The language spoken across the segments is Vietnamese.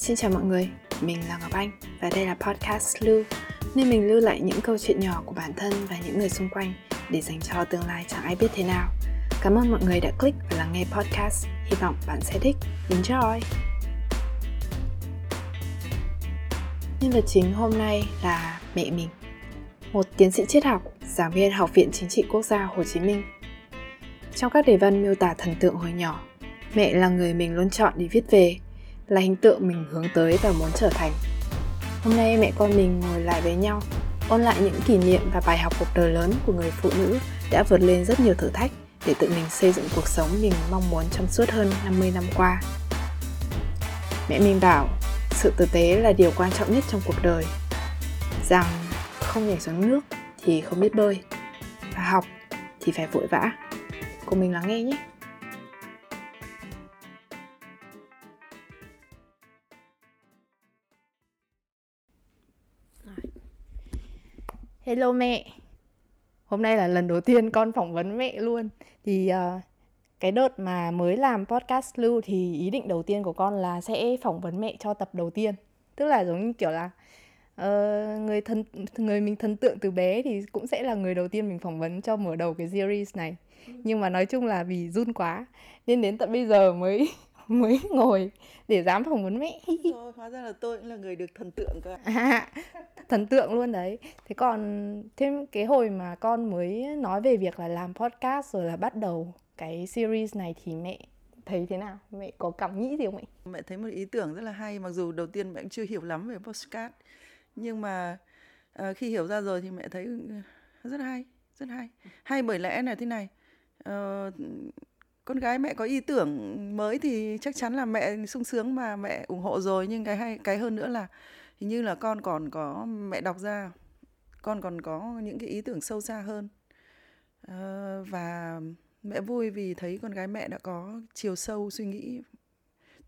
Xin chào mọi người, mình là Ngọc Anh và đây là podcast Lưu, nơi mình lưu lại những câu chuyện nhỏ của bản thân và những người xung quanh để dành cho tương lai chẳng ai biết thế nào. Cảm ơn mọi người đã click và lắng nghe podcast, hy vọng bạn sẽ thích. Enjoy! Nhân vật chính hôm nay là mẹ mình, một tiến sĩ triết học, giảng viên Học viện Chính trị Quốc gia Hồ Chí Minh. Trong các đề văn miêu tả thần tượng hồi nhỏ, mẹ là người mình luôn chọn để viết về là hình tượng mình hướng tới và muốn trở thành. Hôm nay mẹ con mình ngồi lại với nhau, ôn lại những kỷ niệm và bài học cuộc đời lớn của người phụ nữ đã vượt lên rất nhiều thử thách để tự mình xây dựng cuộc sống mình mong muốn trong suốt hơn 50 năm qua. Mẹ mình bảo, sự tử tế là điều quan trọng nhất trong cuộc đời. Rằng không nhảy xuống nước thì không biết bơi, và học thì phải vội vã. Cùng mình lắng nghe nhé. Hello mẹ. Hôm nay là lần đầu tiên con phỏng vấn mẹ luôn. Thì uh, cái đợt mà mới làm podcast lưu thì ý định đầu tiên của con là sẽ phỏng vấn mẹ cho tập đầu tiên. Tức là giống như kiểu là uh, người thân người mình thần tượng từ bé thì cũng sẽ là người đầu tiên mình phỏng vấn cho mở đầu cái series này. Nhưng mà nói chung là vì run quá nên đến tận bây giờ mới mới ngồi để dám phỏng vấn mẹ. Thôi, hóa ra là tôi cũng là người được thần tượng cơ. À, thần tượng luôn đấy. Thế còn thêm cái hồi mà con mới nói về việc là làm podcast rồi là bắt đầu cái series này thì mẹ thấy thế nào? Mẹ có cảm nghĩ gì không mẹ mẹ thấy một ý tưởng rất là hay mặc dù đầu tiên mẹ cũng chưa hiểu lắm về podcast. Nhưng mà uh, khi hiểu ra rồi thì mẹ thấy ờ, rất hay rất hay. Hay bởi lẽ là thế này uh, con gái mẹ có ý tưởng mới thì chắc chắn là mẹ sung sướng mà mẹ ủng hộ rồi. Nhưng cái hay cái hơn nữa là hình như là con còn có mẹ đọc ra con còn có những cái ý tưởng sâu xa hơn. À, và mẹ vui vì thấy con gái mẹ đã có chiều sâu suy nghĩ.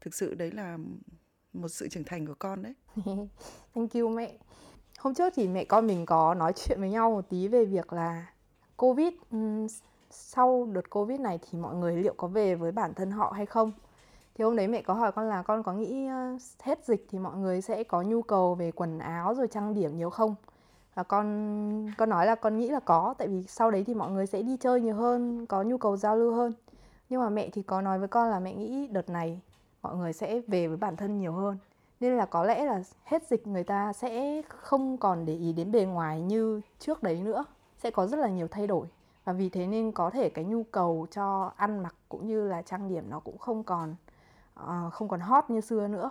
Thực sự đấy là một sự trưởng thành của con đấy. Thank you mẹ. Hôm trước thì mẹ con mình có nói chuyện với nhau một tí về việc là covid sau đợt covid này thì mọi người liệu có về với bản thân họ hay không? Thì hôm đấy mẹ có hỏi con là con có nghĩ hết dịch thì mọi người sẽ có nhu cầu về quần áo rồi trang điểm nhiều không? Và con con nói là con nghĩ là có, tại vì sau đấy thì mọi người sẽ đi chơi nhiều hơn, có nhu cầu giao lưu hơn. Nhưng mà mẹ thì có nói với con là mẹ nghĩ đợt này mọi người sẽ về với bản thân nhiều hơn. Nên là có lẽ là hết dịch người ta sẽ không còn để ý đến bề ngoài như trước đấy nữa, sẽ có rất là nhiều thay đổi. Và vì thế nên có thể cái nhu cầu cho ăn mặc cũng như là trang điểm nó cũng không còn uh, không còn hot như xưa nữa.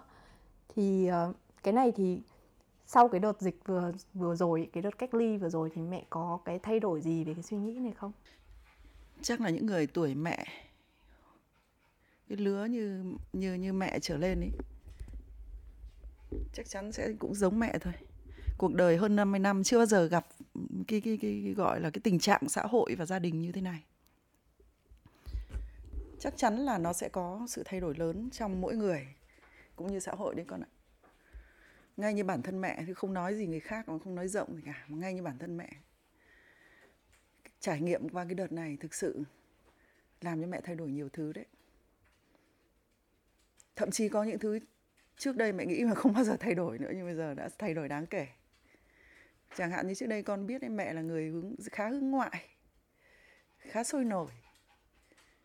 Thì uh, cái này thì sau cái đợt dịch vừa vừa rồi cái đợt cách ly vừa rồi thì mẹ có cái thay đổi gì về cái suy nghĩ này không? Chắc là những người tuổi mẹ cái lứa như như như mẹ trở lên ấy chắc chắn sẽ cũng giống mẹ thôi. Cuộc đời hơn 50 năm chưa bao giờ gặp cái, cái, cái, cái gọi là cái tình trạng xã hội và gia đình như thế này chắc chắn là nó sẽ có sự thay đổi lớn trong mỗi người, cũng như xã hội đấy con ạ. Ngay như bản thân mẹ thì không nói gì người khác mà không nói rộng gì cả, mà ngay như bản thân mẹ. Trải nghiệm qua cái đợt này thực sự làm cho mẹ thay đổi nhiều thứ đấy. Thậm chí có những thứ trước đây mẹ nghĩ mà không bao giờ thay đổi nữa, nhưng bây giờ đã thay đổi đáng kể. Chẳng hạn như trước đây con biết mẹ là người hướng, khá hướng ngoại, khá sôi nổi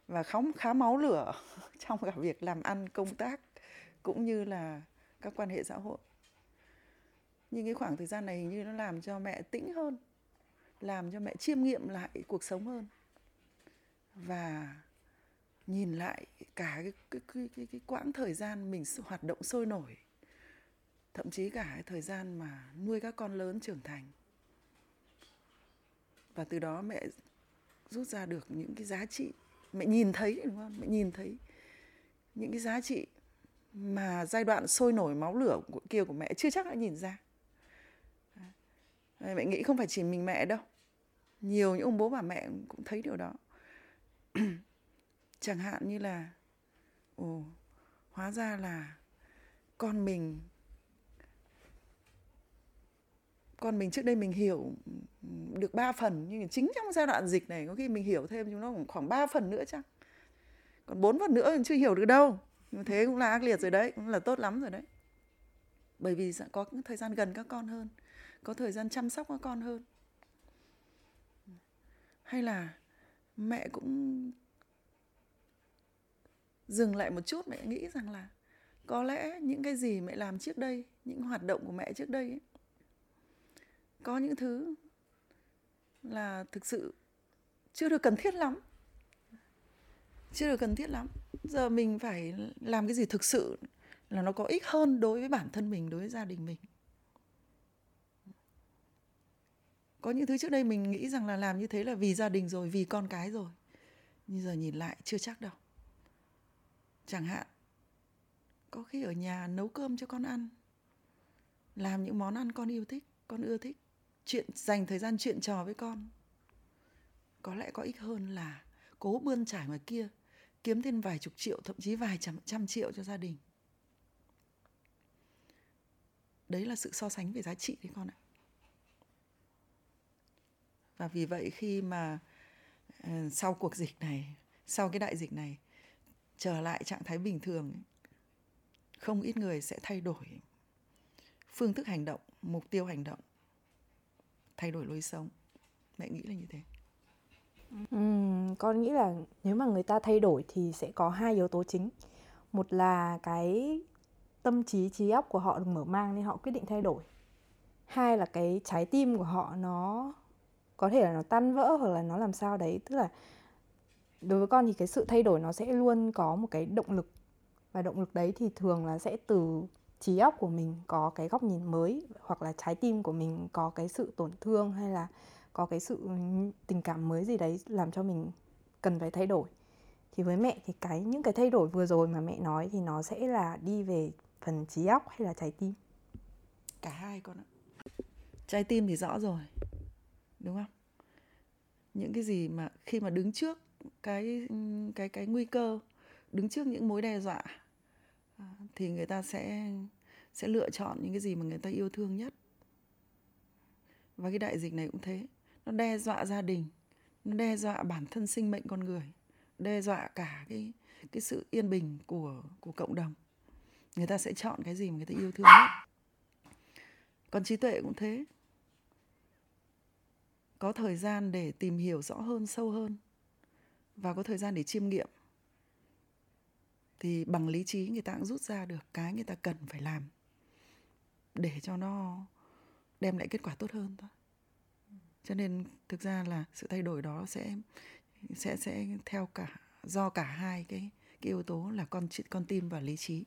và khá, khá máu lửa trong cả việc làm ăn công tác cũng như là các quan hệ xã hội. Nhưng cái khoảng thời gian này hình như nó làm cho mẹ tĩnh hơn làm cho mẹ chiêm nghiệm lại cuộc sống hơn và nhìn lại cả cái cái cái cái, cái quãng thời gian mình hoạt động sôi nổi thậm chí cả cái thời gian mà nuôi các con lớn trưởng thành. Và từ đó mẹ rút ra được những cái giá trị mẹ nhìn thấy, đúng không? Mẹ nhìn thấy những cái giá trị mà giai đoạn sôi nổi máu lửa của kia của mẹ chưa chắc đã nhìn ra. Mẹ nghĩ không phải chỉ mình mẹ đâu. Nhiều những ông bố bà mẹ cũng thấy điều đó. Chẳng hạn như là, ồ, hóa ra là con mình con mình trước đây mình hiểu được 3 phần nhưng chính trong giai đoạn dịch này có khi mình hiểu thêm chúng nó khoảng 3 phần nữa chắc còn bốn phần nữa mình chưa hiểu được đâu. Nhưng thế cũng là ác liệt rồi đấy cũng là tốt lắm rồi đấy. Bởi vì có thời gian gần các con hơn có thời gian chăm sóc các con hơn. Hay là mẹ cũng dừng lại một chút mẹ nghĩ rằng là có lẽ những cái gì mẹ làm trước đây những hoạt động của mẹ trước đây ấy, có những thứ là thực sự chưa được cần thiết lắm. Chưa được cần thiết lắm. Giờ mình phải làm cái gì thực sự là nó có ích hơn đối với bản thân mình, đối với gia đình mình? Có những thứ trước đây mình nghĩ rằng là làm như thế là vì gia đình rồi, vì con cái rồi. Nhưng giờ nhìn lại chưa chắc đâu. Chẳng hạn, có khi ở nhà nấu cơm cho con ăn, làm những món ăn con yêu thích, con ưa thích chuyện dành thời gian chuyện trò với con có lẽ có ích hơn là cố bươn trải ngoài kia kiếm thêm vài chục triệu thậm chí vài trăm, trăm triệu cho gia đình. Đấy là sự so sánh về giá trị đấy con ạ. Và vì vậy khi mà ờ, sau cuộc dịch này sau cái đại dịch này trở lại trạng thái bình thường không ít người sẽ thay đổi phương thức hành động mục tiêu hành động thay đổi lối sống mẹ nghĩ là như thế ừ, con nghĩ là nếu mà người ta thay đổi thì sẽ có hai yếu tố chính. Một là cái tâm trí trí óc của họ được mở mang nên họ quyết định thay đổi. Hai là cái trái tim của họ nó có thể là nó tan vỡ hoặc là nó làm sao đấy, tức là đối với con thì cái sự thay đổi nó sẽ luôn có một cái động lực và động lực đấy thì thường là sẽ từ trí óc của mình có cái góc nhìn mới hoặc là trái tim của mình có cái sự tổn thương hay là có cái sự ừ, tình cảm mới gì đấy làm cho mình cần phải thay đổi. Thì với mẹ thì cái, những cái thay đổi vừa rồi mà mẹ nói thì nó sẽ là đi về phần trí óc hay là trái tim? Cả hai con ạ. Trái tim thì rõ rồi, đúng không? Những cái gì mà khi mà đứng trước cái ừ, cái cái nguy cơ, đứng trước những mối đe dọa À, thì người ta sẽ sẽ lựa chọn những cái gì mà người ta yêu thương nhất. Và cái đại dịch này cũng thế. Nó đe dọa gia đình, nó đe dọa bản thân sinh mệnh con người, đe dọa cả cái cái sự yên bình của của cộng đồng. Người ta sẽ chọn cái gì mà người ta yêu thương nhất. Còn trí tuệ cũng thế. Có thời gian để tìm hiểu rõ hơn, sâu hơn. Và có thời gian để chiêm nghiệm thì bằng lý trí người ta cũng rút ra được cái người ta cần phải làm để cho nó đem lại kết quả tốt hơn thôi cho nên thực ra là sự thay đổi đó sẽ sẽ sẽ theo cả do cả hai cái cái yếu tố là con con tim và lý trí.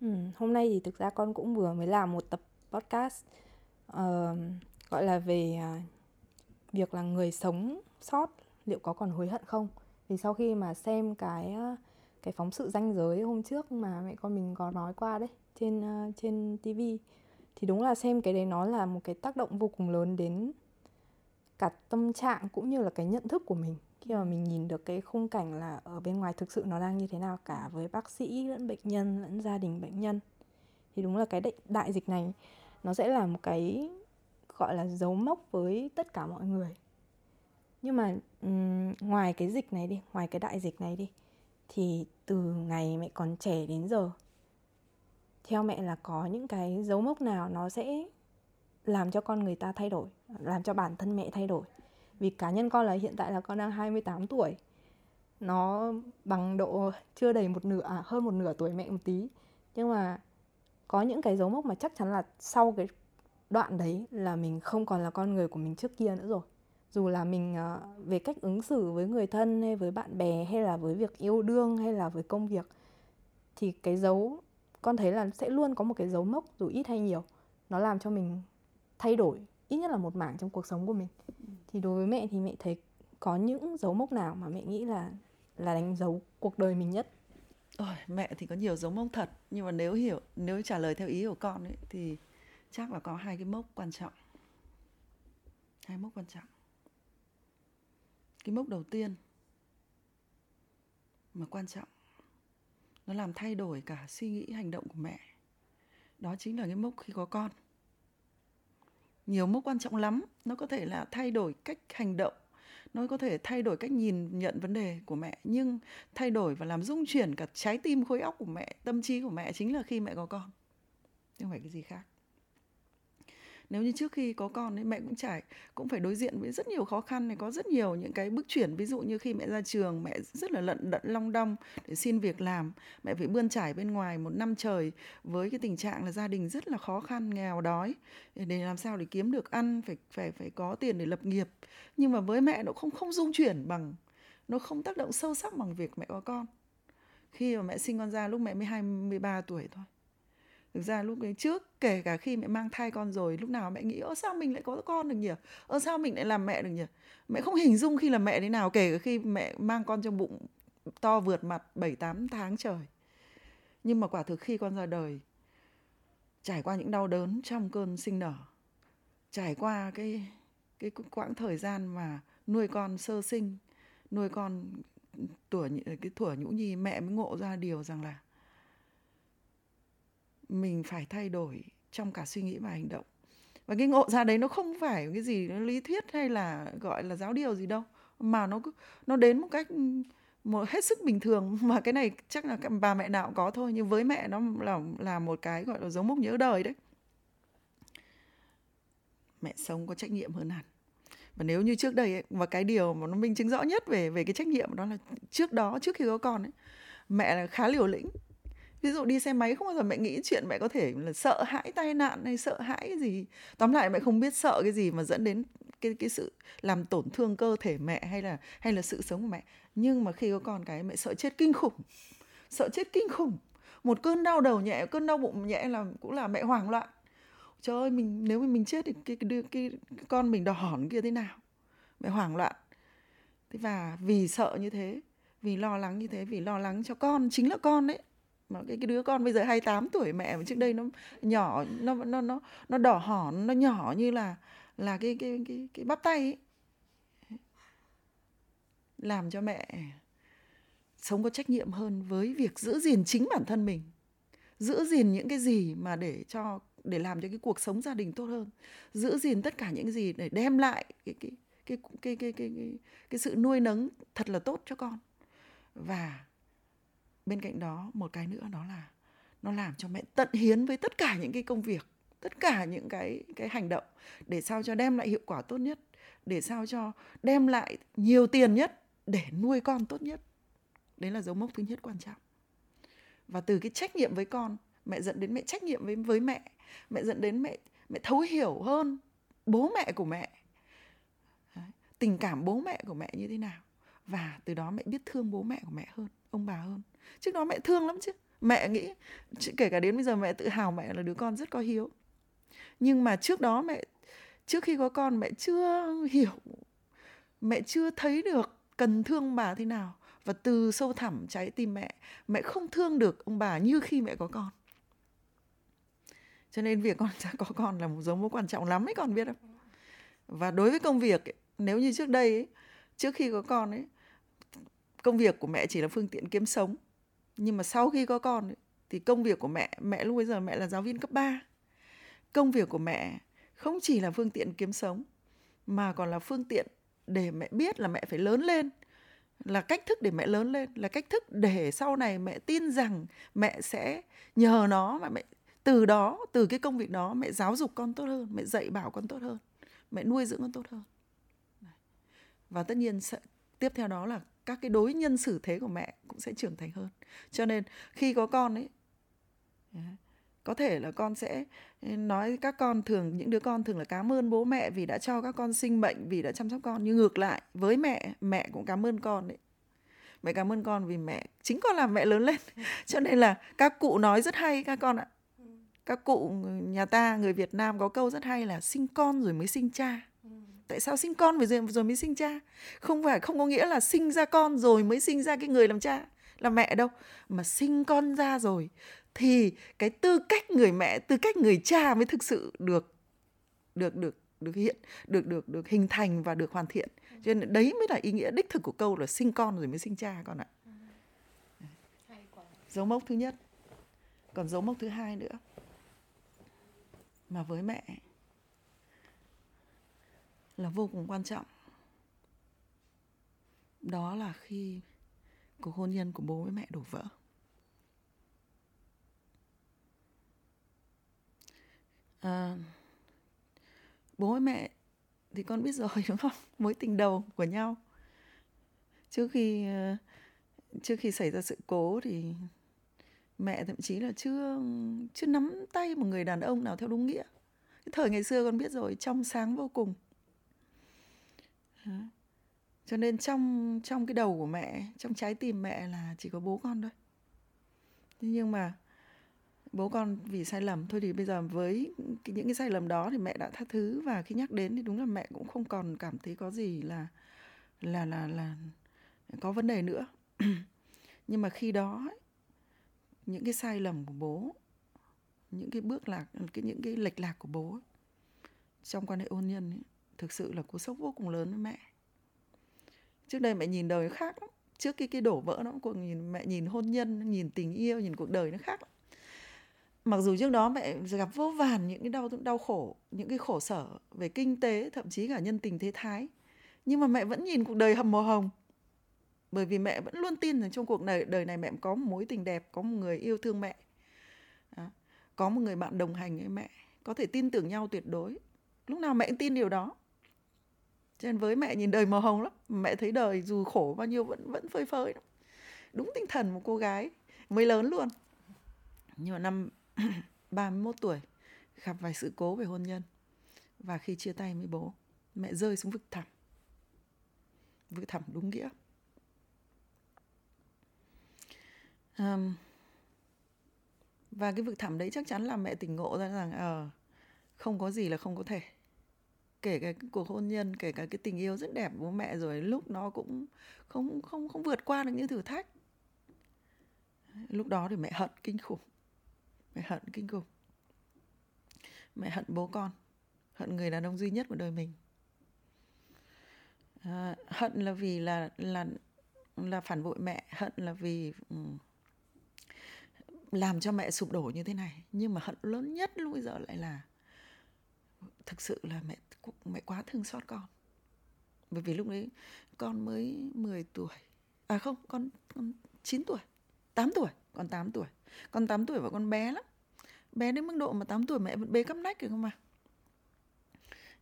Ừ, hôm nay thì thực ra con cũng vừa mới làm một tập podcast uh, gọi là về uh, việc là người sống sót liệu có còn hối hận không? Vì sau khi mà xem cái uh, cái phóng sự danh giới hôm trước mà mẹ con mình có nói qua đấy trên uh, trên TV thì đúng là xem cái đấy nó là một cái tác động vô cùng lớn đến cả tâm trạng cũng như là cái nhận thức của mình. Khi mà mình nhìn được cái khung cảnh là ở bên ngoài thực sự nó đang như thế nào cả với bác sĩ lẫn bệnh nhân lẫn gia đình bệnh nhân thì đúng là cái đại, đại dịch này nó sẽ là một cái gọi là dấu mốc với tất cả mọi người. Nhưng mà um, ngoài cái dịch này đi ngoài cái đại dịch này đi thì từ ngày mẹ còn trẻ đến giờ theo mẹ là có những cái dấu mốc nào nó sẽ làm cho con người ta thay đổi, làm cho bản thân mẹ thay đổi. Vì cá nhân con là hiện tại là con đang 28 tuổi. Nó bằng độ chưa đầy một nửa à, hơn một nửa tuổi mẹ một tí. Nhưng mà có những cái dấu mốc mà chắc chắn là sau cái đoạn đấy là mình không còn là con người của mình trước kia nữa rồi dù là mình ờ, về cách ứng xử với người thân hay với bạn bè hay là với việc yêu đương hay là với công việc thì cái dấu con thấy là sẽ luôn có một cái dấu mốc dù ít hay nhiều. Nó làm cho mình thay đổi ít nhất là một mảng trong cuộc sống của mình. Thì đối với mẹ thì mẹ thấy có những dấu mốc nào mà mẹ nghĩ là là đánh dấu cuộc đời mình nhất? Ôi, mẹ thì có nhiều dấu mốc thật nhưng mà nếu hiểu nếu trả lời theo ý của con ấy, thì chắc là có hai cái mốc quan trọng. Hai mốc quan trọng cái mốc đầu tiên. Mà quan trọng, nó làm thay đổi cả suy nghĩ, hành động của mẹ. Đó chính là cái mốc khi có con. Nhiều mốc quan trọng lắm. Nó có thể là thay đổi cách hành động. Nó có thể thay đổi cách nhìn, nhận vấn đề của mẹ. Nhưng thay đổi và làm rung chuyển cả trái tim, khối óc của mẹ, tâm trí của mẹ chính là khi mẹ có con. Chứ không phải cái gì khác nếu như trước khi có con ấy, mẹ cũng trải, cũng phải đối diện với rất nhiều khó khăn này, có rất nhiều những cái bước chuyển. Ví dụ như khi mẹ ra trường, mẹ rất là lận đận, long đong để xin việc làm. Mẹ phải bươn trải bên ngoài một năm trời với cái tình trạng là gia đình rất là khó khăn, nghèo đói. Để làm sao để kiếm được ăn, phải phải phải có tiền để lập nghiệp. Nhưng mà với mẹ nó không không dung chuyển bằng, nó không tác động sâu sắc bằng việc mẹ có con. Khi mà mẹ sinh con ra lúc mẹ mới 23 tuổi thôi thực ra lúc ấy trước, kể cả khi mẹ mang thai con rồi, lúc nào mẹ nghĩ, ơ, sao mình lại có con được nhỉ? Ơ, sao mình lại làm mẹ được nhỉ? Mẹ không hình dung khi làm mẹ thế nào, kể cả khi mẹ mang con trong bụng to vượt mặt 7 8 tháng trời. Nhưng mà quả thực khi con ra đời, trải qua những đau đớn trong cơn sinh nở, trải qua cái cái quãng thời gian mà nuôi con sơ sinh, nuôi con tuổi cái tuổi nhũ nhi, mẹ mới ngộ ra điều rằng là mình phải thay đổi trong cả suy nghĩ và hành động. Và cái ngộ ra đấy nó không phải cái gì nó lý thuyết hay là gọi là giáo điều gì đâu mà nó nó đến một cách ừ, một hết sức bình thường. Mà cái này chắc là bà mẹ nào cũng có thôi nhưng với mẹ nó là là một cái gọi là dấu mốc nhớ đời đấy. Mẹ sống có trách nhiệm hơn hẳn. Và nếu như trước đây ấy, và cái điều mà nó minh chứng rõ nhất về về cái trách nhiệm đó là trước đó trước khi có con ấy mẹ là khá liều lĩnh ví dụ đi xe máy không bao giờ mẹ nghĩ chuyện mẹ có thể là sợ hãi tai nạn hay sợ hãi cái gì. Tóm lại mẹ không biết sợ cái gì mà dẫn đến cái cái sự làm tổn thương cơ thể mẹ hay là hay là sự sống của mẹ. Nhưng mà khi có con cái mẹ sợ chết kinh khủng sợ chết kinh khủng. Một cơn đau đầu nhẹ cơn đau bụng nhẹ là cũng là mẹ hoảng loạn. Trời ơi mình nếu mà mình chết thì cái cái, cái, cái con mình đỏ hỏn kia thế nào? Mẹ hoảng loạn. Thế và vì sợ như thế vì lo lắng như thế vì lo lắng cho con chính là con đấy mà cái, cái đứa con bây giờ 28 tuổi mẹ mà trước đây nó nhỏ nó nó nó nó đỏ hỏn nó nhỏ như là là cái cái cái cái bắp tay ấy. làm cho mẹ sống có trách nhiệm hơn với việc giữ gìn chính bản thân mình giữ gìn những cái gì mà để cho để làm cho cái cuộc sống gia đình tốt hơn giữ gìn tất cả những gì để đem lại cái cái cái cái cái cái cái, cái sự nuôi nấng thật là tốt cho con và bên cạnh đó, một cái nữa đó là nó làm cho mẹ tận hiến với tất cả những cái công việc, tất cả những cái cái hành động để sao cho đem lại hiệu quả tốt nhất, để sao cho đem lại nhiều tiền nhất để nuôi con tốt nhất. Đấy là dấu mốc thứ nhất quan trọng. Và từ cái trách nhiệm với con, mẹ dẫn đến mẹ trách nhiệm với với mẹ mẹ dẫn đến mẹ mẹ thấu hiểu hơn bố mẹ của mẹ. Tình cảm bố mẹ của mẹ như thế nào? Và từ đó mẹ biết thương bố mẹ của mẹ hơn ông bà hơn. Trước đó mẹ thương lắm chứ. Mẹ nghĩ kể cả đến bây giờ mẹ tự hào mẹ là đứa con rất có hiếu. Nhưng mà trước đó mẹ trước khi có con mẹ chưa hiểu mẹ chưa thấy được cần thương bà thế nào. Và từ sâu thẳm trái tim mẹ mẹ không thương được ông bà như khi mẹ có con. Cho nên việc con có con là một dấu mốc quan trọng lắm ấy con biết không? Và đối với công việc ấy, nếu như trước đây ấy, trước khi có con ấy công việc của mẹ chỉ là phương tiện kiếm sống. Nhưng mà sau khi có con ấy, thì công việc của mẹ mẹ lúc bây giờ mẹ là giáo viên cấp 3 công việc của mẹ không chỉ là phương tiện kiếm sống mà còn là phương tiện để mẹ biết là mẹ phải lớn lên là cách thức để mẹ lớn lên là cách thức để sau này mẹ tin rằng mẹ sẽ nhờ nó mà mẹ từ đó từ cái công việc đó mẹ giáo dục con tốt hơn mẹ dạy bảo con tốt hơn mẹ nuôi dưỡng con tốt hơn. Và tất nhiên sẽ, tiếp theo đó là các cái đối nhân xử thế của mẹ cũng sẽ trưởng thành hơn. Cho nên khi có con ấy dạ, có thể là con sẽ ừ, nói các con thường, những đứa con thường là cảm ơn bố mẹ vì đã cho các con sinh bệnh vì đã chăm sóc con. Nhưng ngược lại, với mẹ mẹ cũng cảm ơn con đấy mẹ cảm ơn con vì mẹ, chính con làm mẹ lớn lên. Cho nên là các cụ nói rất hay các con ạ. Các cụ nhà ta, người Việt Nam có câu rất hay là sinh con rồi mới sinh cha tại sao sinh con rồi rồi mới sinh cha? Không phải, không có nghĩa là sinh ra con rồi mới sinh ra cái người làm cha, làm mẹ đâu. Mà sinh con ra rồi thì cái tư cách người mẹ, tư cách người cha mới thực sự được được được được hiện, được được được hình thành và được hoàn thiện. Cho nên đấy mới là ý nghĩa đích thực của câu là sinh con rồi mới sinh cha con ạ. Dấu mốc thứ nhất. Còn dấu mốc thứ hai nữa. Mà với mẹ là vô cùng quan trọng. Đó là khi cuộc hôn nhân của bố với mẹ đổ vỡ. À, bố với mẹ thì con biết rồi đúng không? Mối tình đầu của nhau. Trước khi ờ, trước khi xảy ra sự cố thì mẹ thậm chí là chưa chưa nắm tay một người đàn ông nào theo đúng nghĩa. Cái thời ngày xưa con biết rồi trong sáng vô cùng cho nên trong trong cái đầu của mẹ trong trái tim mẹ là chỉ có bố con thôi. Thế nhưng mà bố con vì sai lầm thôi thì bây giờ với cái, những cái sai lầm đó thì mẹ đã tha thứ. Và khi nhắc đến thì đúng là mẹ cũng không còn cảm thấy có gì là là là là có vấn đề nữa. Nhưng mà khi đó ấy, những cái sai lầm của bố những cái bước lạc cái những cái lệch lạc của bố ấy, trong quan hệ hôn nhân ấy, thực sự là cú sốc vô cùng lớn với mẹ. Trước đây mẹ nhìn đời khác lắm. Trước cái cái đổ vỡ nó cuộc nhìn, mẹ nhìn hôn nhân, nhìn tình yêu, nhìn cuộc đời nó khác lắm. mặc dù trước đó mẹ gặp vô vàn những cái đau đau khổ, những cái khổ sở về kinh tế, thậm chí cả nhân tình thế thái, nhưng mà mẹ vẫn nhìn cuộc đời hầm màu hồng. Bởi vì mẹ vẫn luôn tin rằng trong cuộc đời đời này mẹ có một mối tình đẹp, có một người yêu thương mẹ. Đó. có một người bạn đồng hành với mẹ. Có thể tin tưởng nhau tuyệt đối. Lúc nào mẹ cũng tin điều đó cho nên với mẹ nhìn đời màu hồng lắm. Mẹ thấy đời dù khổ bao nhiêu vẫn vẫn phơi phới lắm. đúng tinh thần một cô gái mới lớn luôn. Nhưng mà năm 31 tuổi gặp vài sự cố về hôn nhân. Và khi chia tay với bố mẹ rơi xuống vực thẳm. Vực thẳm đúng nghĩa. Um, và cái vực thẳm đấy chắc chắn là mẹ tỉnh ngộ ra rằng ờ uh, không có gì là không có thể kể cả cái cuộc hôn nhân kể cả cái tình yêu rất đẹp của bố mẹ rồi lúc nó cũng không không không vượt qua được những thử thách. Lúc đó thì mẹ hận kinh khủng. Mẹ hận kinh khủng. Mẹ hận bố con. Hận người đàn ông duy nhất của đời mình. À, hận là vì là là là phản bội mẹ hận là vì um, làm cho mẹ sụp đổ như thế này. Nhưng mà hận lớn nhất lúc bây giờ lại là thực sự là mẹ mẹ quá thương xót con. Bởi vì lúc đấy con mới 10 tuổi. À không, con con 9 tuổi 8 tuổi, con 8 tuổi. Con 8 tuổi và con bé lắm. Bé đến mức độ mà 8 tuổi mẹ vẫn bế cắp nách rồi không mà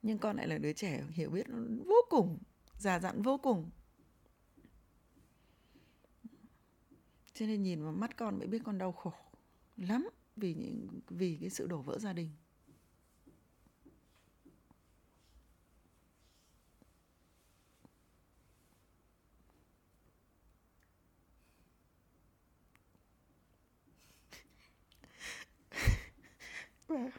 nhưng con lại là đứa trẻ hiểu biết nó vô cùng, già dặn vô cùng. Cho nên nhìn vào mắt con mới biết con đau khổ lắm vì những, vì cái sự đổ vỡ gia đình. Và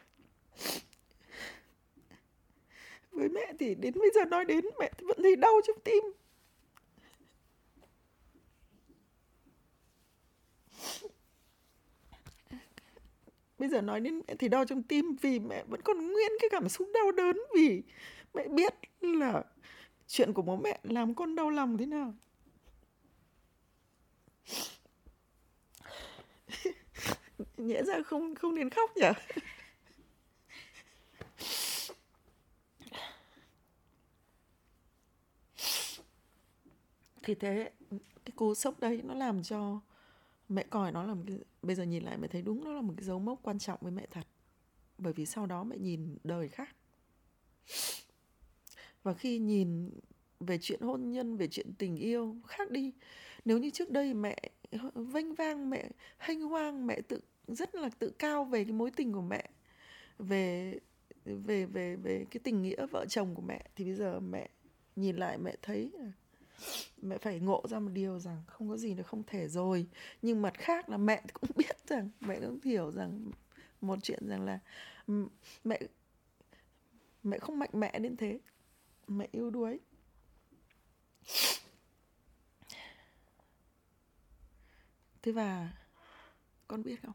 với mẹ thì đến bây giờ nói đến mẹ vẫn thấy đau trong tim. Bây giờ nói đến mẹ thì đau trong tim vì mẹ vẫn còn nguyên cái cảm xúc đau đớn vì mẹ biết là chuyện của bố mẹ làm con đau lòng thế nào. Nhẽ ra không không nên khóc nhỉ? Thì thế, cái cú sốc đấy nó làm cho mẹ coi nó là một cái, bây giờ nhìn lại mẹ thấy đúng, nó là một cái dấu mốc quan trọng với mẹ thật. Bởi vì sau đó mẹ nhìn đời khác. Và khi nhìn về chuyện hôn nhân, về chuyện tình yêu khác đi, nếu như trước đây mẹ vênh vang, mẹ hênh hoang, mẹ tự, rất là tự cao về cái mối tình của mẹ, về về về về cái tình nghĩa vợ chồng của mẹ, thì bây giờ mẹ nhìn lại mẹ thấy mẹ phải ngộ ra một điều rằng không có gì là không thể rồi. Nhưng mặt khác là mẹ cũng biết rằng, mẹ cũng hiểu rằng một chuyện rằng là mẹ mẹ không mạnh mẽ đến thế. Mẹ yêu đuối. Thế và con biết không?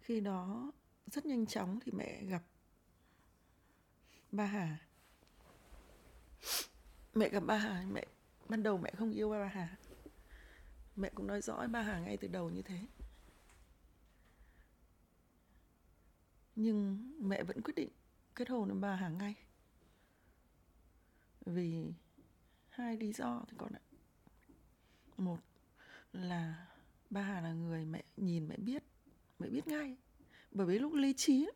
Khi đó rất nhanh chóng thì mẹ gặp ba hà mẹ gặp ba hà, mẹ, ban đầu mẹ không yêu ba hà. Mẹ cũng nói rõ ba hà ngay từ đầu như thế. Nhưng mẹ vẫn quyết định kết hôn với ba hà ngay. Vì hai lý do thì con ạ. Một là ba hà là người mẹ nhìn mẹ biết mẹ biết ngay. Bởi vì lúc lý trí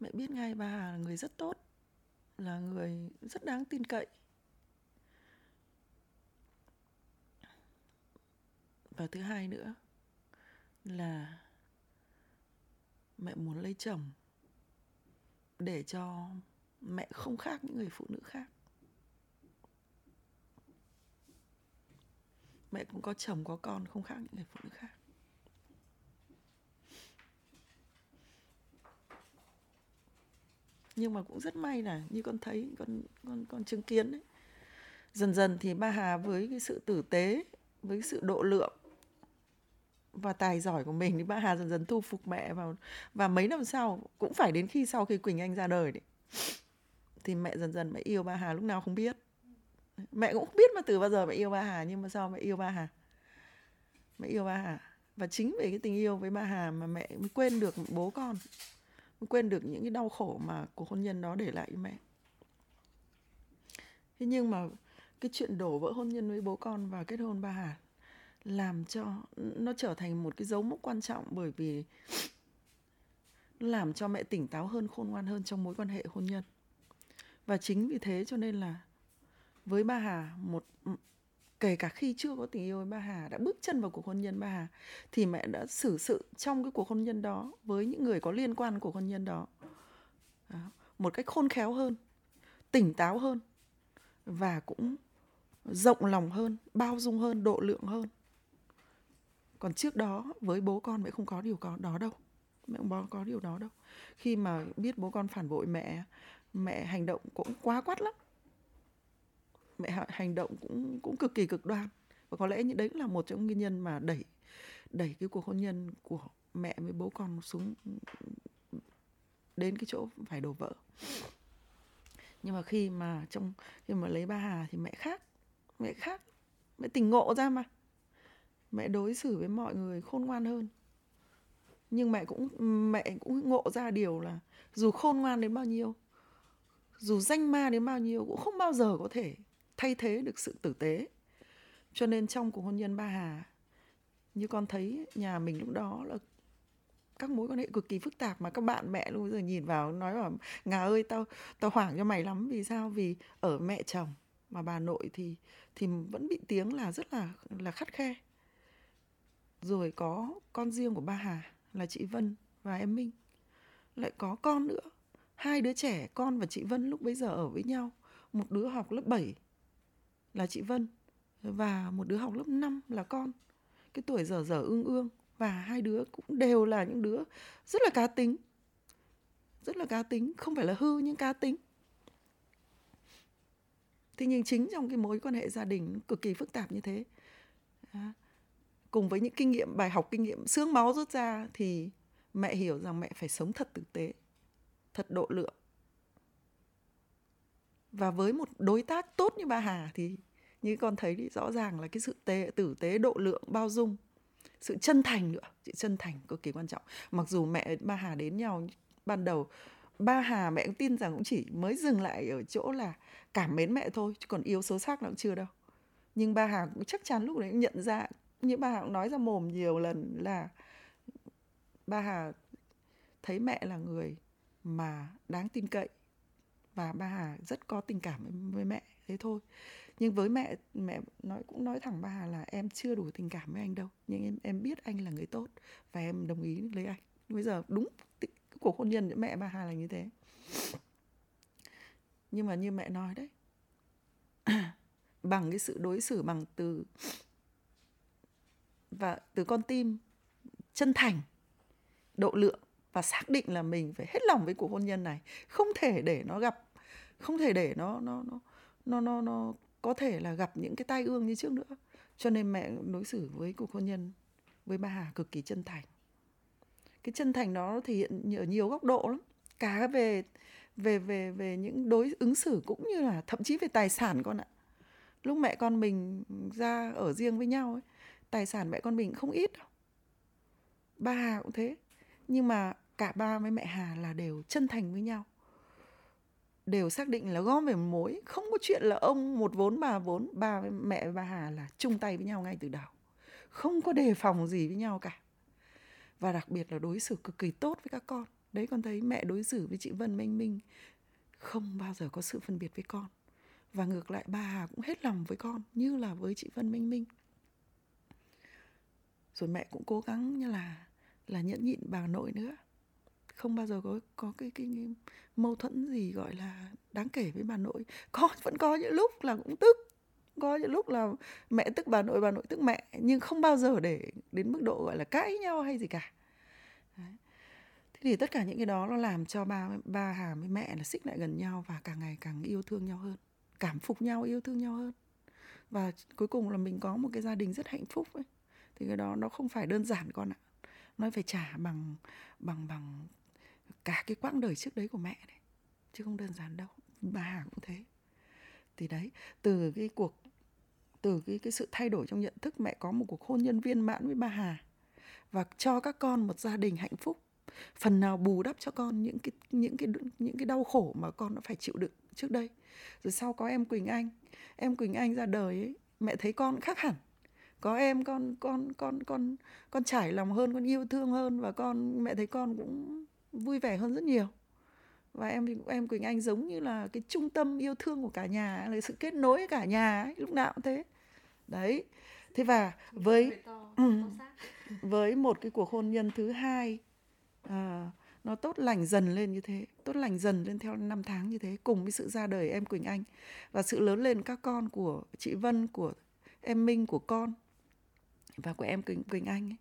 mẹ biết ngay ba Hà là người rất tốt, là người rất đáng tin cậy. Và thứ hai nữa là mẹ muốn lấy chồng để cho mẹ không khác những người phụ nữ khác. Mẹ cũng có chồng, có con, không khác những người phụ nữ khác. Nhưng mà cũng rất may là như con thấy, con con con chứng kiến đấy dần dần thì ba Hà với cái sự tử tế, với sự độ lượng và tài giỏi của mình thì bà Hà dần dần thu phục mẹ vào, và mấy năm sau, cũng phải đến khi sau khi Quỳnh Anh ra đời đấy thì mẹ dần dần mẹ yêu bà Hà, lúc nào không biết. Mẹ cũng không biết mà từ bao giờ mẹ yêu bà Hà, nhưng mà sao mẹ yêu bà Hà. Mẹ yêu bà Hà. Và chính vì cái tình yêu với bà Hà mà mẹ mới quên được bố con, mới quên được những cái đau khổ mà cuộc hôn nhân đó để lại cho mẹ. Thế nhưng mà cái chuyện đổ vỡ hôn nhân với bố con và kết hôn bà Hà làm cho nó trở thành một cái dấu mốc quan trọng bởi vì làm cho mẹ tỉnh táo hơn khôn ngoan hơn trong mối quan hệ hôn nhân. Và chính vì thế cho nên là với ba Hà một kể cả khi chưa có tình yêu với ba Hà đã bước chân vào cuộc hôn nhân ba Hà thì mẹ đã xử sự trong cái cuộc hôn nhân đó với những người có liên quan cuộc hôn nhân đó, đó một cách khôn khéo hơn tỉnh táo hơn và cũng rộng lòng hơn bao dung hơn độ lượng hơn còn trước đó, với bố con mẹ không có điều có, đó đâu. Mẹ không có điều đó đâu. Khi mà biết bố con phản bội mẹ mẹ hành động cũng quá quát lắm. Mẹ hành động cũng cũng cực kỳ cực đoan. Và có lẽ như đấy là một trong nguyên nhân mà đẩy đẩy cái cuộc hôn nhân của mẹ với bố con xuống đến cái chỗ phải đổ vỡ. Nhưng mà khi mà trong, khi mà lấy ba hà thì mẹ khác mẹ khác, mẹ tỉnh ngộ ra mà mẹ đối xử với mọi người khôn ngoan hơn. Nhưng mẹ cũng mẹ cũng ngộ ra điều là dù khôn ngoan đến bao nhiêu, dù danh ma đến bao nhiêu cũng không bao giờ có thể thay thế được sự tử tế. Cho nên trong cuộc hôn nhân ba hà, như con thấy nhà mình lúc đó là các mối quan hệ cực kỳ phức tạp mà các bạn mẹ lúc bây giờ nhìn vào nói bảo, ngà ơi, tao tao hoảng cho mày lắm, vì sao? Vì ở mẹ chồng mà bà nội thì thì vẫn bị tiếng là rất là là khắt khe rồi có con riêng của ba Hà là chị Vân và em Minh. Lại có con nữa. Hai đứa trẻ, con và chị Vân lúc bấy giờ ở với nhau. Một đứa học lớp 7 là chị Vân và một đứa học lớp 5 là con. Cái tuổi dở dở ương ương và hai đứa cũng đều là những đứa rất là cá tính. Rất là cá tính, không phải là hư nhưng cá tính. Thế nhưng chính trong cái mối quan hệ gia đình cực kỳ phức tạp như thế cùng với những kinh nghiệm bài học kinh nghiệm xương máu rút ra thì mẹ hiểu rằng mẹ phải sống thật thực tế thật độ lượng. Và với một đối tác tốt như bà Hà thì như con thấy thì rõ ràng là cái sự tế, tử tế độ lượng bao dung sự chân thành nữa. Sự chân thành cực kỳ quan trọng. Mặc dù mẹ ba Hà đến nhau ban đầu ba Hà mẹ cũng tin rằng cũng chỉ mới dừng lại ở chỗ là cảm mến mẹ thôi chứ còn yêu sâu sắc nó cũng chưa đâu. Nhưng ba Hà cũng chắc chắn lúc đấy nhận ra như bà Hà cũng nói ra mồm nhiều lần là bà Hà thấy mẹ là người mà đáng tin cậy và bà Hà rất có tình cảm với mẹ, thế thôi. Nhưng với mẹ mẹ nói, cũng nói thẳng bà Hà là em chưa đủ tình cảm với anh đâu, nhưng em em biết anh là người tốt và em đồng ý lấy anh. Bây giờ đúng cuộc hôn nhân giữa mẹ bà Hà là như thế. Nhưng mà như mẹ nói đấy, bằng cái sự đối xử bằng từ và từ con tim chân thành, độ lượng và xác định là mình phải hết lòng với cuộc hôn nhân này. Không thể để nó gặp, không thể để nó nó nó nó nó nó có thể là gặp những cái tai ương như trước nữa. Cho nên mẹ đối xử với cuộc hôn nhân với bà Hà cực kỳ chân thành. Cái chân thành đó thể hiện ở nhiều góc độ lắm. Cả về về về về những đối, ứng xử cũng như là thậm chí về tài sản con ạ. Lúc mẹ con mình ra ở riêng với nhau ấy tài sản mẹ con mình không ít đâu. Ba Hà cũng thế. Nhưng mà cả ba với mẹ Hà là đều chân thành với nhau. Đều xác định là gom về một mối, không có chuyện là ông một vốn bà vốn. Ba với mẹ với bà Hà là chung tay với nhau ngay từ đầu. Không có đề phòng gì với nhau cả. Và đặc biệt là đối xử cực kỳ tốt với các con. Đấy, con thấy mẹ đối xử với chị Vân Minh Minh không bao giờ có sự phân biệt với con. Và ngược lại bà Hà cũng hết lòng với con, như là với chị Vân Minh Minh rồi mẹ cũng cố gắng như là là nhẫn nhịn bà nội nữa. Không bao giờ có có cái, cái, cái mâu thuẫn gì gọi là đáng kể với bà nội. Có vẫn có những lúc là cũng tức. Có những lúc là mẹ tức bà nội bà nội tức mẹ. Nhưng không bao giờ để đến mức độ gọi là cãi nhau hay gì cả. Đấy. thế thì tất cả những cái đó nó làm cho ba ba hà với mẹ là xích lại gần nhau và càng ngày càng yêu thương nhau hơn. Cảm phục nhau yêu thương nhau hơn. Và cuối cùng là mình có một cái gia đình rất hạnh phúc ấy thì cái đó nó không phải đơn giản con ạ. Nó phải trả bằng bằng bằng cả cái quãng đời trước đấy của mẹ đấy chứ không đơn giản đâu. Bà Hà cũng thế. Thì đấy, từ cái cuộc, từ cái cái sự thay đổi trong nhận thức mẹ có một cuộc hôn nhân viên mãn với bà Hà và cho các con một gia đình hạnh phúc, phần nào bù đắp cho con những cái những cái những cái đau khổ mà con đã phải chịu đựng trước đây. Rồi sau có em Quỳnh Anh. Em Quỳnh Anh ra đời ấy, mẹ thấy con khác hẳn có em con con con con con trải lòng hơn con yêu thương hơn và con mẹ thấy con cũng vui vẻ hơn rất nhiều. Và em em Quỳnh Anh giống như là cái trung tâm yêu thương của cả nhà là sự kết nối cả nhà ấy, lúc nào cũng thế. Đấy. Thế và với ừ, với một cái cuộc hôn nhân thứ hai à, nó tốt lành dần lên như thế tốt lành dần lên theo năm tháng như thế cùng với sự ra đời em Quỳnh Anh và sự lớn lên các con của chị Vân của em Minh của con và của em Quỳnh Quỳnh Anh ấy,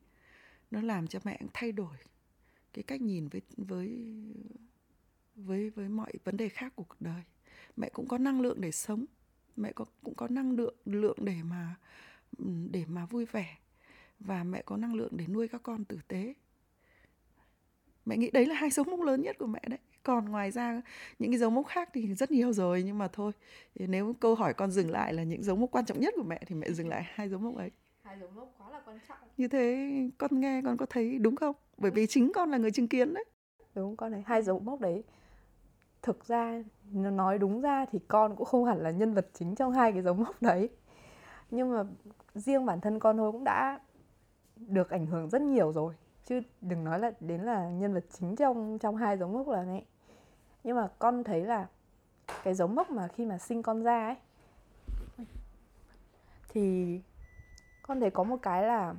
nó làm cho mẹ thay đổi cái cách nhìn với với với với mọi vấn đề khác của cuộc đời. Mẹ cũng có năng lượng để sống. Mẹ có cũng có năng lượng lượng để mà để mà vui vẻ. Và mẹ có năng lượng để nuôi các con tử tế. Mẹ nghĩ đấy là hai dấu mốc lớn nhất của mẹ đấy. Còn ngoài ra những cái dấu mốc khác thì rất nhiều rồi nhưng mà thôi nếu câu hỏi con dừng lại là những dấu mốc quan trọng nhất của mẹ thì mẹ dừng lại hai dấu mốc ấy hai dấu mốc quá là quan trọng. Như thế con nghe con có thấy đúng không? Bởi vì chính con là người chứng kiến đấy. Đúng con thấy hai dấu mốc đấy. Thực ra nói đúng ra thì con cũng không hẳn là nhân vật chính trong hai cái dấu mốc đấy. Nhưng mà riêng bản thân con thôi cũng đã được ảnh hưởng rất nhiều rồi. Chứ đừng nói là đến là nhân vật chính trong trong hai dấu mốc là mẹ. Nhưng mà con thấy là cái dấu mốc mà khi mà sinh con ra ấy thì con thấy có một cái là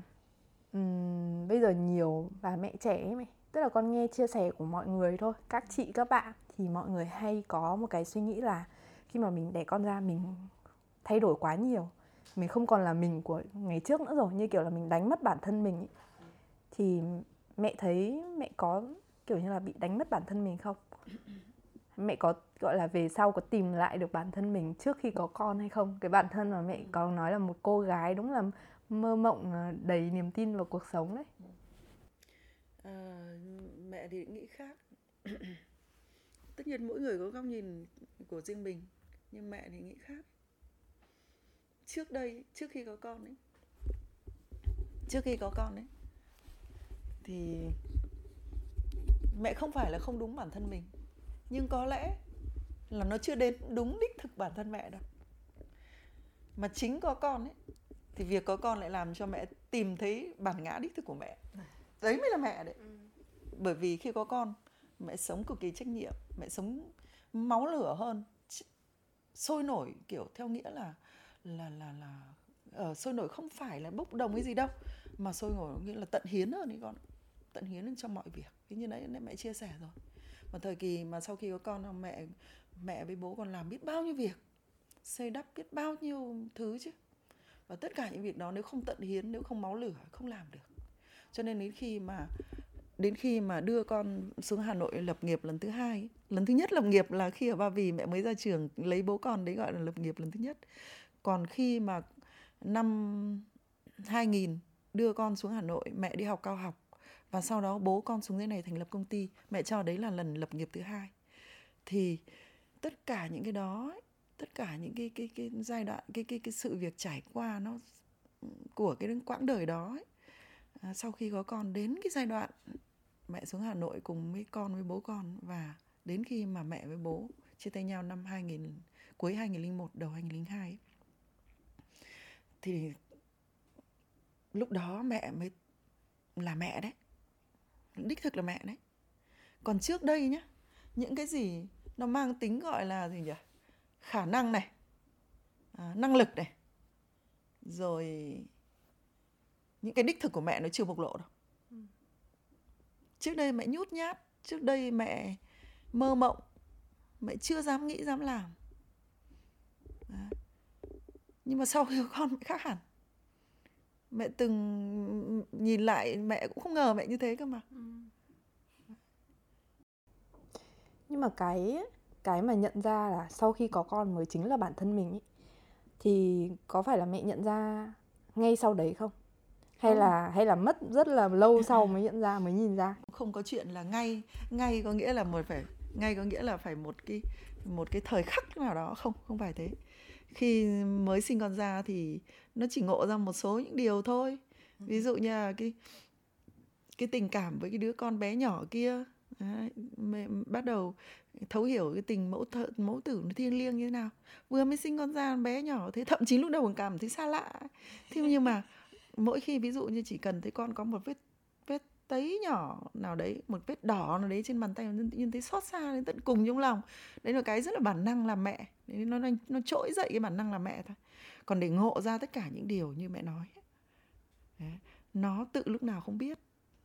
um, bây giờ nhiều bà mẹ trẻ ấy mày tức là con nghe chia sẻ của mọi người thôi các chị các bạn thì mọi người hay có một cái suy nghĩ là khi mà mình đẻ con ra mình thay đổi quá nhiều mình không còn là mình của ngày trước nữa rồi như kiểu là mình đánh mất bản thân mình ấy. thì mẹ thấy mẹ có kiểu như là bị đánh mất bản thân mình không mẹ có gọi là về sau có tìm lại được bản thân mình trước khi có con hay không cái bản thân mà mẹ có nói là một cô gái đúng là mơ mộng ờ, đầy niềm tin vào cuộc sống đấy. À, mẹ thì nghĩ khác. Tất nhiên mỗi người có góc nhìn của riêng mình nhưng mẹ thì nghĩ khác. Trước đây trước khi có con ấy trước khi có con ấy thì mẹ không phải là không đúng bản thân mình. Nhưng có lẽ là nó chưa đến đúng đích thực bản thân mẹ đâu. Mà chính có con ấy thì việc có con lại làm cho mẹ tìm thấy bản ngã đích thực của mẹ. Đấy mới là mẹ đấy. Ừ. bởi vì khi có con mẹ sống cực kỳ trách nhiệm mẹ sống máu lửa hơn sôi nổi kiểu theo nghĩa là là là là ở ờ, sôi nổi không phải là bốc đồng cái gì đâu mà sôi nổi nghĩa là tận hiến hơn đấy con. Tận hiến hơn trong mọi việc. Thế như đấy mẹ chia sẻ rồi. Mà thời kỳ mà sau khi có con mẹ mẹ với bố còn làm biết bao nhiêu việc xây đắp biết bao nhiêu thứ chứ và tất cả những việc đó nếu không tận hiến, nếu không máu lửa, không làm được. Cho nên đến khi mà, đến khi mà đưa con xuống Hà Nội lập nghiệp lần thứ hai, lần thứ nhất lập nghiệp là khi ở Ba Vì mẹ mới ra trường lấy bố con đấy gọi là lập nghiệp lần thứ nhất. Còn khi mà năm 2000 đưa con xuống Hà Nội, mẹ đi học cao học và sau đó bố con xuống dưới này thành lập công ty, mẹ cho đấy là lần lập nghiệp thứ hai. Thì tất cả những cái đó tất cả những cái cái cái giai đoạn cái cái cái sự việc trải qua nó của cái quãng đời đó ấy, à, sau khi có con đến cái giai đoạn mẹ xuống Hà Nội cùng với con với bố con và đến khi mà mẹ với bố chia tay nhau năm 2000 cuối 2001 đầu 2002 ấy, thì lúc đó mẹ mới là mẹ đấy. Đích thực là mẹ đấy. Còn trước đây nhá những cái gì nó mang tính gọi là gì nhỉ? Khả năng này à, năng lực này rồi những cái đích thực của mẹ nó chưa bộc lộ đâu. Trước đây mẹ nhút nhát trước đây mẹ mơ mộng mẹ chưa dám nghĩ dám làm. Đấy. nhưng mà sau khi con mẹ khác hẳn. Mẹ từng nhìn lại mẹ cũng không ngờ mẹ như thế cơ mà. Nhưng mà cái cái mà nhận ra là sau khi có con mới chính là bản thân mình ý, thì có phải là mẹ nhận ra ngay sau đấy không? Hay Không. là hay là mất rất là lâu sau mới nhận ra mới nhìn ra? Không có chuyện là ngay ngay có nghĩa là một phải ngay có nghĩa là phải một cái một cái thời khắc nào đó không không phải thế. Khi mới sinh con ra thì nó chỉ ngộ ra một số những điều thôi. Ví dụ như là cái cái tình cảm với cái đứa con bé nhỏ kia Đấy, mẹ bắt đầu thấu hiểu cái tình mẫu thợ mẫu tử nó thiêng liêng như thế nào. Vừa mới sinh con ra bé nhỏ thế thậm chí lúc đầu còn cảm thấy xa lạ thế nhưng mà mỗi khi ví dụ như chỉ cần thấy con có một vết vết tấy nhỏ nào đấy một vết đỏ nào đấy trên bàn tay nhưng nhiên thấy xót xa đến tận cùng trong lòng đấy là cái rất là bản năng làm mẹ. Đấy nó nó nó trỗi dậy cái bản năng làm mẹ thôi. Còn để ngộ ra tất cả những điều như mẹ nói đấy, nó tự lúc nào không biết.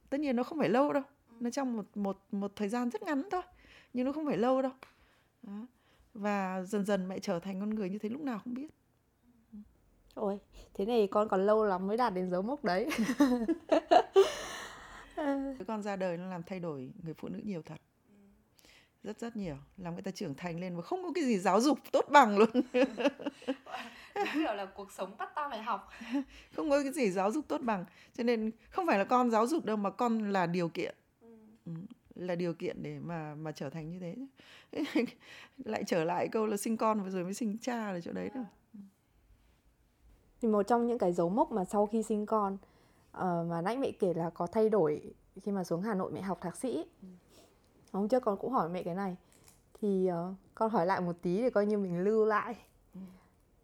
Tất nhiên nó không phải lâu đâu nó trong một một một thời gian rất ngắn thôi nhưng nó không phải lâu đâu. Đó. và dần dần mẹ trở thành con người như thế lúc nào không biết. Ôi thế này con còn lâu lắm mới đạt đến dấu mốc đấy. Con ra đời nó làm thay đổi người phụ nữ nhiều thật. Rất rất nhiều. Làm người ta trưởng thành lên và không có cái gì giáo dục tốt bằng luôn. Đúng là cuộc sống bắt ta phải học. Không có cái gì giáo dục tốt bằng. Cho nên không phải là con giáo dục đâu mà con là điều kiện là điều kiện để mà mà trở thành như thế lại trở lại câu là sinh con rồi mới sinh cha là chỗ đấy thôi. Thì một trong những cái dấu mốc mà sau khi sinh con ờ, mà nãy mẹ kể là có thay đổi khi mà xuống Hà Nội mẹ học thạc sĩ. Hôm trước con cũng hỏi mẹ cái này. Thì ờ, con hỏi lại một tí để coi như mình lưu lại.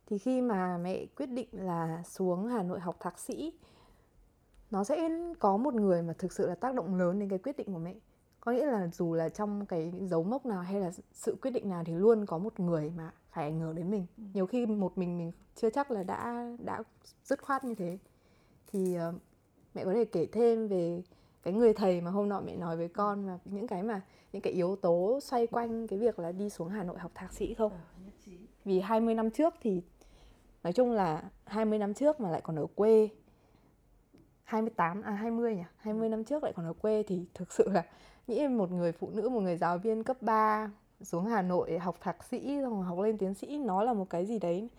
Thì khi mà mẹ quyết định là xuống Hà Nội học thạc sĩ nó sẽ có một người mà thực sự là tác động lớn đến cái quyết định của mẹ. Có nghĩa là dù là trong cái dấu mốc nào hay là sự quyết định nào thì luôn có một người mà phải ảnh hưởng đến mình. Nhiều khi một mình mình chưa chắc là đã đã dứt khoát như thế. Thì ờ, mẹ có thể kể thêm về cái người thầy mà hôm nọ mẹ nói với con và những cái mà những cái yếu tố xoay quanh cái việc là đi xuống Hà Nội học thạc sĩ không? Vì 20 năm trước thì nói chung là 20 năm trước mà lại còn ở quê 28 à 20 nhỉ? 20 năm trước lại còn ở quê thì thực sự là nghĩ một người phụ nữ, một người giáo viên cấp 3 xuống Hà Nội học thạc sĩ xong rồi học lên tiến sĩ nó là một cái gì đấy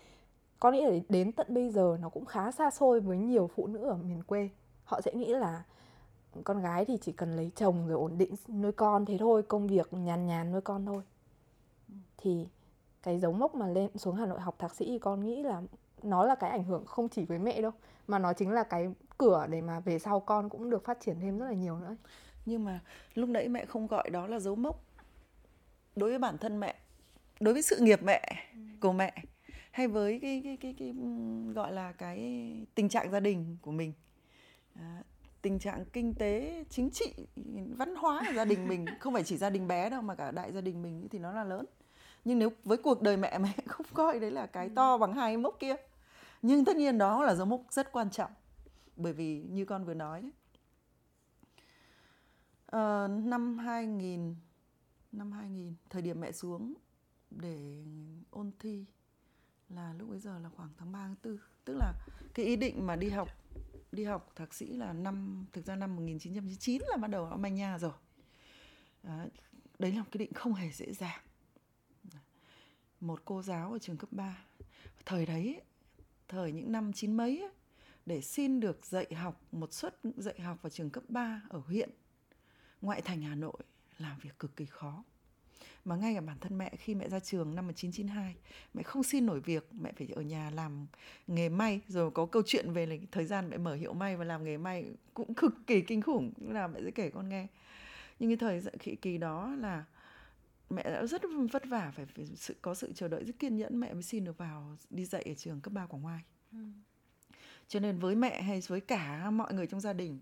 có nghĩa là đến tận bây giờ nó cũng khá xa xôi với nhiều phụ nữ ở miền quê. Họ sẽ nghĩ là con gái thì chỉ cần lấy chồng rồi ổn định nuôi con thế thôi công việc nhàn nhàn nuôi con thôi. Thì cái dấu mốc mà lên xuống Hà Nội học thạc sĩ con nghĩ là nó là cái ảnh hưởng không chỉ với mẹ đâu mà nó chính là cái cửa để mà về sau con cũng được phát triển thêm rất là nhiều nữa nhưng mà lúc nãy mẹ không gọi đó là dấu mốc đối với bản thân mẹ đối với sự nghiệp mẹ của mẹ hay với cái cái cái cái ừm, gọi là cái tình trạng gia đình của mình? À, tình trạng kinh tế chính trị văn hóa của gia đình mình không phải chỉ gia đình bé đâu mà cả đại gia đình mình thì nó là lớn. Nhưng nếu với cuộc đời mẹ mẹ không coi đấy là cái to bằng hai mốc kia. Nhưng tất nhiên đó là dấu mốc rất quan trọng bởi vì như con vừa nói đấy. À, năm 2000 năm 2000 thời điểm mẹ xuống để ôn thi là lúc bấy giờ là khoảng tháng 3 tháng 4 tức là cái ý định mà đi học đi học thạc sĩ là năm thực ra năm 1999 là bắt đầu ở Manh Nha rồi. À, đấy là một cái định không hề dễ dàng. Một cô giáo ở trường cấp 3 thời đấy thời những năm chín mấy ấy, để xin được dạy học một suất dạy học vào trường cấp 3 ở huyện. Ngoại thành Hà Nội làm việc cực kỳ khó. Mà ngay cả bản thân mẹ khi mẹ ra trường năm 1992 mẹ không xin nổi việc mẹ phải ở nhà làm nghề may. Rồi có câu chuyện về là thời gian mẹ mở hiệu may và làm nghề may cũng cực kỳ kinh khủng là mẹ sẽ kể con nghe. Nhưng cái thời kỳ, kỳ đó là mẹ đã rất vất vả phải, phải sự có sự chờ đợi rất kiên nhẫn mẹ mới xin được vào đi dạy ở trường cấp 3 Quảng Ngoai ừ cho nên với mẹ hay với cả mọi người trong gia đình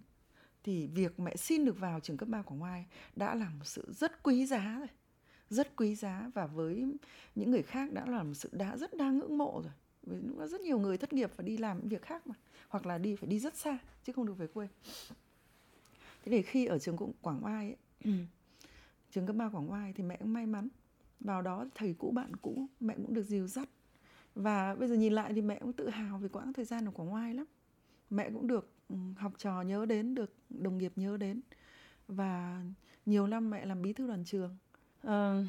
thì việc mẹ xin được vào trường cấp 3 Quảng Oai đã là một sự rất quý giá rồi. Rất quý giá và với những người khác đã là một sự đã rất đang ngưỡng mộ rồi. Vì có rất nhiều người thất nghiệp và đi làm những việc khác mà. Hoặc là đi phải đi rất xa chứ không được về quê. Thế thì khi ở trường Quảng Oai ấy, trường cấp 3 Quảng Oai thì mẹ cũng may mắn. Vào đó thầy cũ bạn cũ mẹ cũng được dìu dắt và bây giờ nhìn lại thì mẹ cũng tự hào về quãng thời gian ở Quảng Oai lắm. Mẹ cũng được ừ, học trò nhớ đến được đồng nghiệp nhớ đến. Và nhiều năm mẹ làm bí thư đoàn trường. À,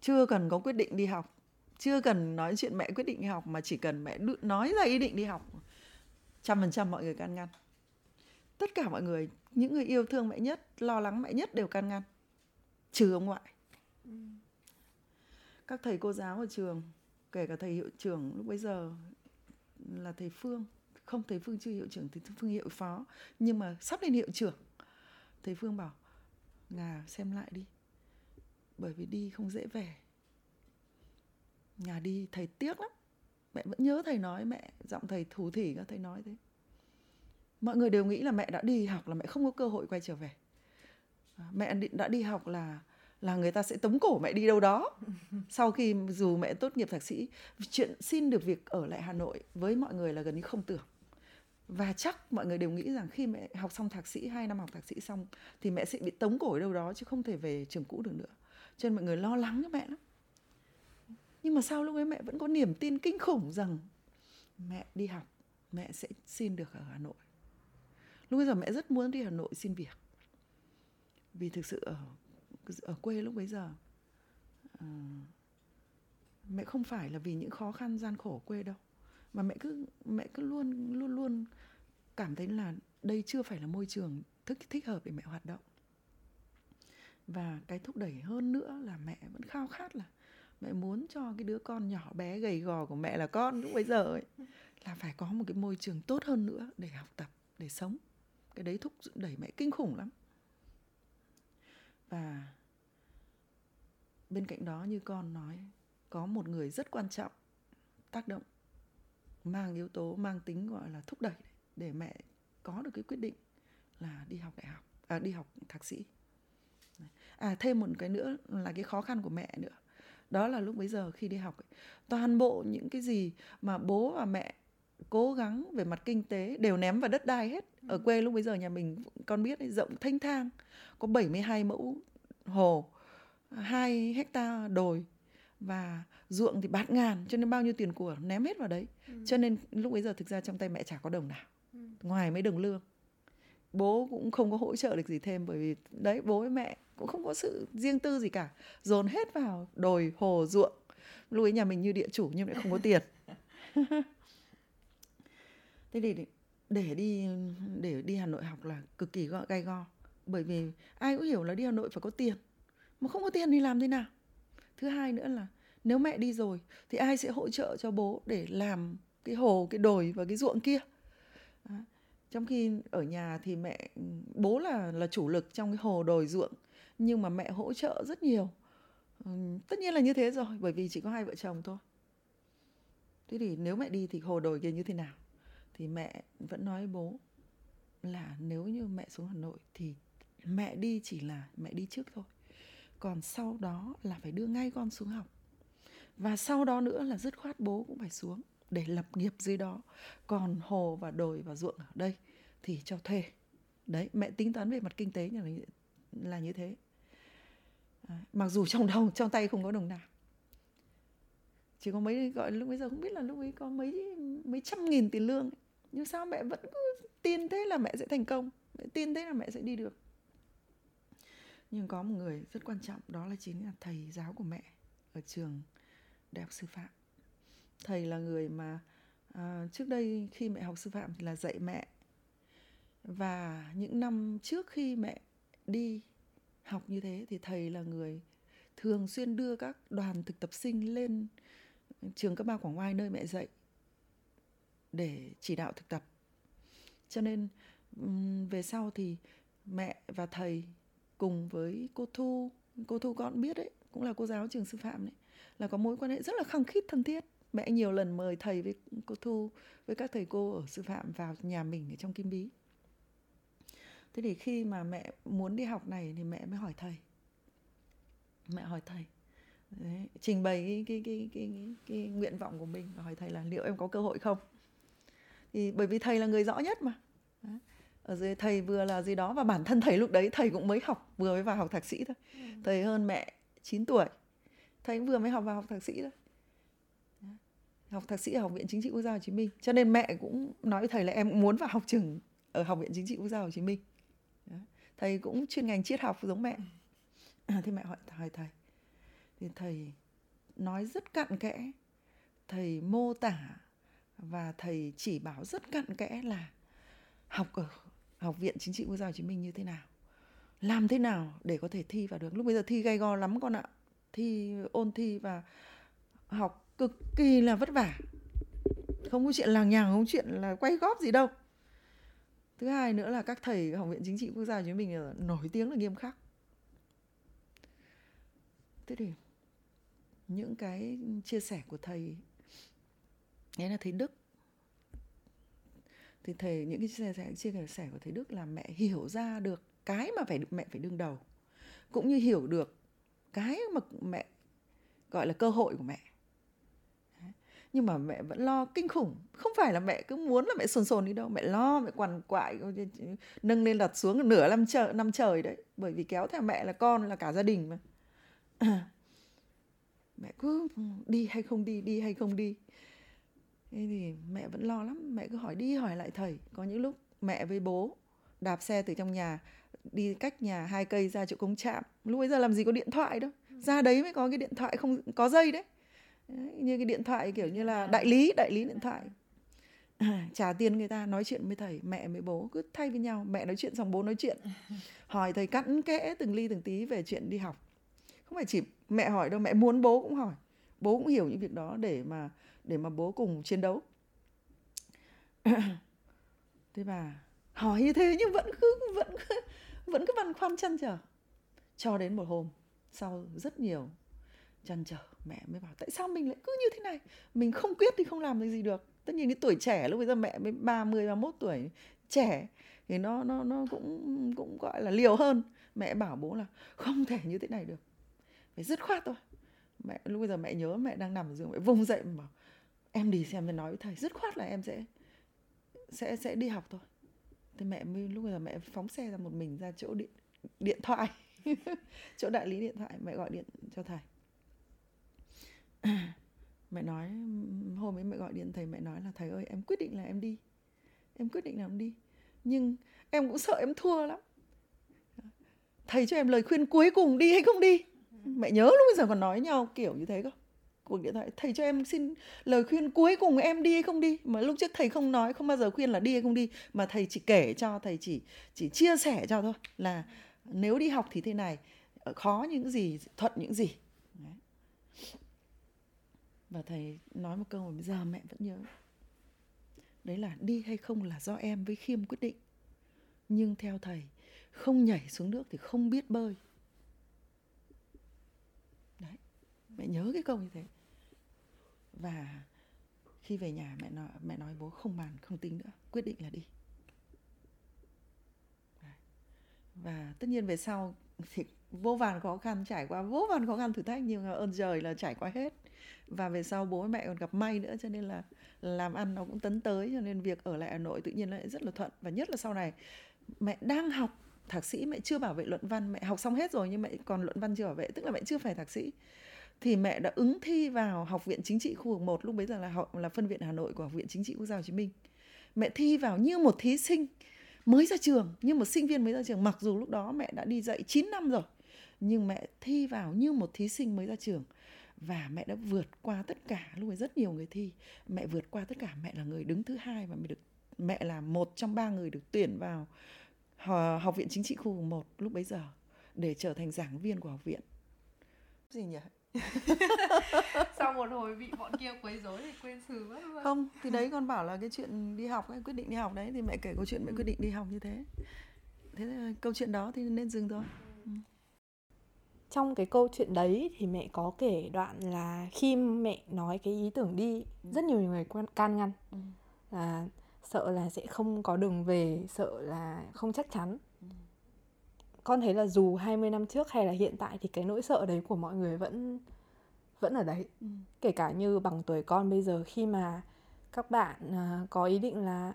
chưa cần có quyết định đi học. Chưa cần nói chuyện mẹ quyết định đi học mà chỉ cần mẹ nói ra ý định đi học. Trăm phần trăm mọi người can ngăn. Tất cả mọi người những người yêu thương mẹ nhất lo lắng mẹ nhất đều can ngăn. Trừ ông ngoại. Ừ. các thầy cô giáo ở trường kể cả thầy hiệu trưởng lúc bấy giờ là thầy phương. Không, thầy phương chưa hiệu trưởng thì phương hiệu phó. Nhưng mà sắp lên hiệu trưởng, thầy phương bảo, ngà, xem lại đi. Bởi vì đi không dễ về. Nhà đi, thầy tiếc lắm. Mẹ vẫn nhớ thầy nói, mẹ giọng thầy thủ thỉ các thầy nói thế. Mọi người đều nghĩ là mẹ đã đi học là mẹ không có cơ hội quay trở về. À, mẹ đã đi học là là người ta sẽ tống cổ mẹ đi đâu đó. Sau khi dù mẹ tốt nghiệp thạc sĩ, chuyện xin được việc ở lại hà nội với mọi người là gần như không tưởng. Và chắc mọi người đều nghĩ rằng khi mẹ học xong thạc sĩ, hai năm học thạc sĩ xong, thì mẹ sẽ bị tống cổ ở đâu đó chứ không thể về trường cũ được nữa. Cho nên mọi người lo lắng cho mẹ lắm. Nhưng mà sau lúc ấy mẹ vẫn có niềm tin kinh khủng rằng mẹ đi học, mẹ sẽ xin được ở hà nội. Lúc bây giờ mẹ rất muốn đi hà nội xin việc. Vì thực sự ở ở quê lúc bấy giờ. À, mẹ không phải là vì những khó khăn gian khổ quê đâu. Mà mẹ cứ mẹ cứ luôn luôn luôn cảm thấy là đây chưa phải là môi trường thích thích hợp để mẹ hoạt động. Và cái thúc đẩy hơn nữa là mẹ vẫn khao khát là mẹ muốn cho cái đứa con nhỏ bé gầy gò của mẹ là con lúc bây giờ ấy là phải có một cái môi trường tốt hơn nữa để học tập để sống. Cái đấy thúc đẩy mẹ kinh khủng lắm. Và bên cạnh đó như con nói có một người rất quan trọng tác động mang yếu tố mang tính gọi là thúc đẩy để mẹ có được cái quyết định là đi học đại học à, đi học thạc sĩ. À thêm một cái nữa là cái khó khăn của mẹ nữa. Đó là lúc bấy giờ khi đi học toàn bộ những cái gì mà bố và mẹ cố gắng về mặt kinh tế đều ném vào đất đai hết. Ở quê lúc bấy giờ nhà mình con biết ấy, rộng thanh thang có 72 mẫu hồ 2 hecta đồi và ruộng thì bát ngàn cho nên bao nhiêu tiền của ném hết vào đấy. Ừ. cho nên lúc bấy giờ thực ra trong tay mẹ chả có đồng nào. Ừ. ngoài mấy đồng lương. Bố cũng không có hỗ trợ được gì thêm bởi vì đấy bố với mẹ cũng không có sự riêng tư gì cả. Dồn hết vào đồi hồ ruộng. Lúc ấy nhà mình như địa chủ nhưng lại không có tiền. Thế thì để đi để đi hà nội học là cực kỳ gay go. Bởi vì ai cũng hiểu là đi hà nội phải có tiền mà không có tiền thì làm thế nào? Thứ hai nữa là nếu mẹ đi rồi thì ai sẽ hỗ trợ cho bố để làm cái hồ cái đồi và cái ruộng kia? Trong khi ở nhà thì mẹ bố là là chủ lực trong cái hồ đồi ruộng nhưng mà mẹ hỗ trợ rất nhiều. Ừ, tất nhiên là như thế rồi bởi vì chỉ có hai vợ chồng thôi. Thế thì nếu mẹ đi thì hồ đồi kia như thế nào? Thì mẹ vẫn nói bố là nếu như mẹ xuống hà nội thì mẹ đi chỉ là mẹ đi trước thôi còn sau đó là phải đưa ngay con xuống học. Và sau đó nữa là dứt khoát bố cũng phải xuống để lập nghiệp dưới đó. Còn hồ và đồi và ruộng ở đây thì cho thuê. Đấy mẹ tính toán về mặt kinh tế là là như thế. À, mặc dù trong đầu trong tay không có đồng nào. Chỉ có mấy gọi lúc bây giờ không biết là lúc ấy có mấy mấy trăm nghìn tiền lương ấy. nhưng sao mẹ vẫn cứ tin thế là mẹ sẽ thành công? Mẹ tin thế là mẹ sẽ đi được nhưng có một người rất quan trọng đó là chính là thầy giáo của mẹ ở trường đại học sư phạm thầy là người mà à, trước đây khi mẹ học sư phạm thì là dạy mẹ và những năm trước khi mẹ đi học như thế thì thầy là người thường xuyên đưa các đoàn thực tập sinh lên trường cấp ba Quảng Ngoài nơi mẹ dạy để chỉ đạo thực tập. Cho nên về sau thì mẹ và thầy cùng với cô Thu, cô Thu con biết đấy, cũng là cô giáo trường sư phạm đấy, là có mối quan hệ rất là khăng khít thân thiết. Mẹ nhiều lần mời thầy với cô Thu với các thầy cô ở sư phạm vào nhà mình ở trong Kim Bí. Thế thì khi mà mẹ muốn đi học này thì mẹ mới hỏi thầy. Mẹ hỏi thầy. Đấy, trình bày cái, cái, cái, cái, cái, cái nguyện vọng của mình và hỏi thầy là liệu em có cơ hội không? Thì bởi vì thầy là người rõ nhất mà. Đấy ở dưới thầy vừa là gì đó và bản thân thầy lúc đấy thầy cũng mới học vừa mới vào học thạc sĩ thôi. Ừ. thầy hơn mẹ 9 tuổi thầy vừa mới học vào học thạc sĩ thôi. Học thạc sĩ ở học viện chính trị quốc gia hồ chí minh. Cho nên mẹ cũng nói với thầy là em muốn vào học trường ở học viện chính trị quốc gia hồ chí minh. Thầy cũng chuyên ngành triết học giống mẹ. À, thế mẹ hỏi hỏi thầy. Thì thầy nói rất cặn kẽ thầy mô tả và thầy chỉ bảo rất cặn kẽ là học ở học viện chính trị quốc gia hồ chí minh như thế nào? Làm thế nào để có thể thi vào được? Lúc bây giờ thi gay go lắm con ạ. Thi ôn thi và học cực kỳ là vất vả. Không có chuyện làng nhàng, không có chuyện là quay góp gì đâu. Thứ hai nữa là các thầy học viện chính trị quốc gia của chúng mình nổi tiếng là nghiêm khắc. Thế thì những cái chia sẻ của thầy đấy là thầy đức thì thầy, những cái chia sẻ chia sẻ của thầy đức là mẹ hiểu ra được cái mà phải mẹ phải đương đầu. Cũng như hiểu được cái mà mẹ gọi là cơ hội của mẹ. Nhưng mà mẹ vẫn lo kinh khủng. Không phải là mẹ cứ muốn là mẹ sồn sồn đi đâu. Mẹ lo, mẹ quằn quại nâng lên đặt xuống nửa năm trời năm trời đấy. Bởi vì kéo theo mẹ là con là cả gia đình mà. Mẹ cứ đi hay không đi đi hay không đi thế thì mẹ vẫn lo lắm. Mẹ cứ hỏi đi hỏi lại thầy. Có những lúc mẹ với bố đạp xe từ trong nhà đi cách nhà hai cây ra chỗ cống trạm. Lúc bây giờ làm gì có điện thoại đâu. Ra đấy mới có cái điện thoại không có dây đấy. Đấy, như cái điện thoại kiểu như là đại lý đại lý điện thoại. Trả tiền người ta nói chuyện với thầy mẹ với bố cứ thay với nhau. Mẹ nói chuyện xong bố nói chuyện. Hỏi thầy cặn kẽ từng ly từng tí về chuyện đi học. Không phải chỉ mẹ hỏi đâu mẹ muốn bố cũng hỏi. Bố cũng hiểu những việc đó để mà để mà bố cùng chiến đấu. Thế bà hỏi như thế nhưng vẫn cứ vẫn cứ, vẫn cứ băn khoăn chăn trở. Cho đến một hôm sau rất nhiều chăn trở mẹ mới bảo tại sao mình lại cứ như thế này? Mình không quyết thì không làm được gì được. Tất nhiên cái tuổi trẻ lúc bây giờ mẹ mới ba mươi ba mốt tuổi trẻ thì nó nó nó cũng cũng gọi là liều hơn. Mẹ bảo bố là không thể như thế này được. Phải dứt khoát thôi. Mẹ lúc bây giờ mẹ nhớ mẹ đang nằm ở giường mẹ vùng dậy mà bảo em đi xem tôi nói với thầy. Dứt khoát là em sẽ sẽ sẽ đi học thôi. Thế mẹ mới, lúc bây giờ mẹ phóng xe ra một mình ra chỗ điện điện thoại. Chỗ đại lý điện thoại, mẹ gọi điện cho thầy. Mẹ nói, hôm ấy mẹ gọi điện thầy, mẹ nói là, thầy ơi, em quyết định là em đi. Em quyết định là em đi. Nhưng em cũng sợ em thua lắm. Thầy cho em lời khuyên cuối cùng đi hay không đi? Mẹ nhớ lúc bây giờ còn nói nhau kiểu như thế cơ cuộc điện thoại, thầy cho em xin lời khuyên cuối cùng em đi hay không đi? Mà lúc trước thầy không nói, không bao giờ khuyên là đi hay không đi? Mà thầy chỉ kể cho, thầy chỉ chỉ chia sẻ cho thôi là nếu đi học thì thế này ờ, khó những gì, thuận những gì. Đấy. Và thầy nói một câu mà bây giờ mẹ vẫn nhớ. Đấy là đi hay không là do em với khiêm quyết định. Nhưng theo thầy, không nhảy xuống nước thì không biết bơi. Đấy. Mẹ nhớ cái câu như thế và khi về nhà mẹ nói mẹ nói bố không bàn, không tính nữa, quyết định là đi. Và tất nhiên về sau thì vô vàn khó khăn, trải qua vô vàn khó khăn thử thách, nhưng ơn trời là trải qua hết. Và về sau bố mẹ còn gặp may nữa, cho nên là làm ăn nó cũng tấn tới, cho nên việc ở lại Hà Nội tự nhiên lại rất là thuận. Và nhất là sau này, mẹ đang học thạc sĩ, mẹ chưa bảo vệ luận văn, mẹ học xong hết rồi nhưng mẹ còn luận văn chưa bảo vệ, tức là mẹ chưa phải thạc sĩ thì mẹ đã ứng thi vào học viện chính trị khu vực 1 lúc bấy giờ là học, là phân viện Hà Nội của học viện chính trị quốc gia Hồ Chí Minh. Mẹ thi vào như một thí sinh mới ra trường, như một sinh viên mới ra trường. Mặc dù lúc đó mẹ đã đi dạy 9 năm rồi, nhưng mẹ thi vào như một thí sinh mới ra trường. Và mẹ đã vượt qua tất cả, lúc ấy rất nhiều người thi. Mẹ vượt qua tất cả, mẹ là người đứng thứ hai và mẹ được, mẹ là một trong ba người được tuyển vào học viện chính trị khu một lúc bấy giờ để trở thành giảng viên của học viện. Gì nhỉ? sau một hồi bị bọn kia quấy rối thì quên xử mất luôn không thì đấy con bảo là cái chuyện đi học ấy quyết định đi học đấy thì mẹ kể câu chuyện mẹ quyết định đi học như thế thế là câu chuyện đó thì nên dừng thôi ừ trong cái câu chuyện đấy thì mẹ có kể đoạn là khi mẹ nói cái ý tưởng đi ừ. rất nhiều người can ngăn ừ. là sợ là sẽ không có đường về sợ là không chắc chắn ừ. Con thấy là dù 20 năm trước hay là hiện tại thì cái nỗi sợ đấy của mọi người vẫn vẫn ở đấy ừ. kể cả như bằng tuổi con bây giờ khi mà các bạn uh, có ý định là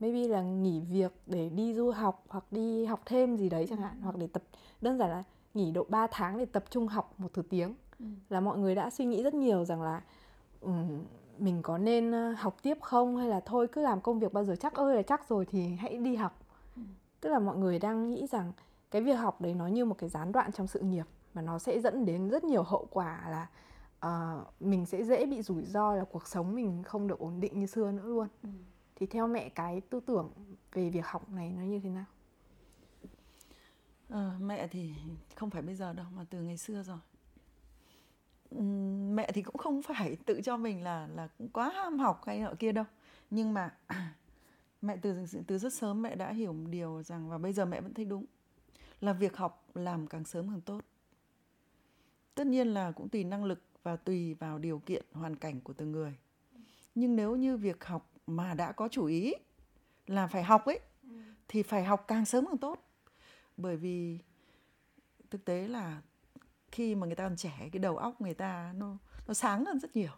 maybe là nghỉ việc để đi du học hoặc đi học thêm gì đấy chẳng hạn ừ. hoặc để tập đơn giản là nghỉ độ 3 tháng để tập trung học một thứ tiếng ừ. là mọi người đã suy nghĩ rất nhiều rằng là um, mình có nên học tiếp không hay là thôi cứ làm công việc bao giờ chắc ơi là chắc rồi thì hãy đi học ừ. tức là mọi người đang nghĩ rằng cái việc học đấy nó như một cái gián đoạn trong sự nghiệp mà nó sẽ dẫn đến rất nhiều hậu quả là uh, mình sẽ dễ bị rủi ro là cuộc sống mình không được ổn định như xưa nữa luôn. Ừ. thì theo mẹ cái tư tưởng về việc học này nó như thế nào? À, mẹ thì không phải bây giờ đâu mà từ ngày xưa rồi. Mẹ thì cũng không phải tự cho mình là là quá ham học hay nọ kia đâu. Nhưng mà mẹ từ từ rất sớm mẹ đã hiểu một điều rằng và bây giờ mẹ vẫn thấy đúng là việc học làm càng sớm càng tốt. Tất nhiên là cũng tùy năng lực và tùy vào điều kiện hoàn cảnh của từng người. Nhưng nếu như việc học mà đã có chủ ý là phải học ấy thì phải học càng sớm càng tốt. Bởi vì thực tế là khi mà người ta còn trẻ cái đầu óc người ta nó nó sáng hơn rất nhiều.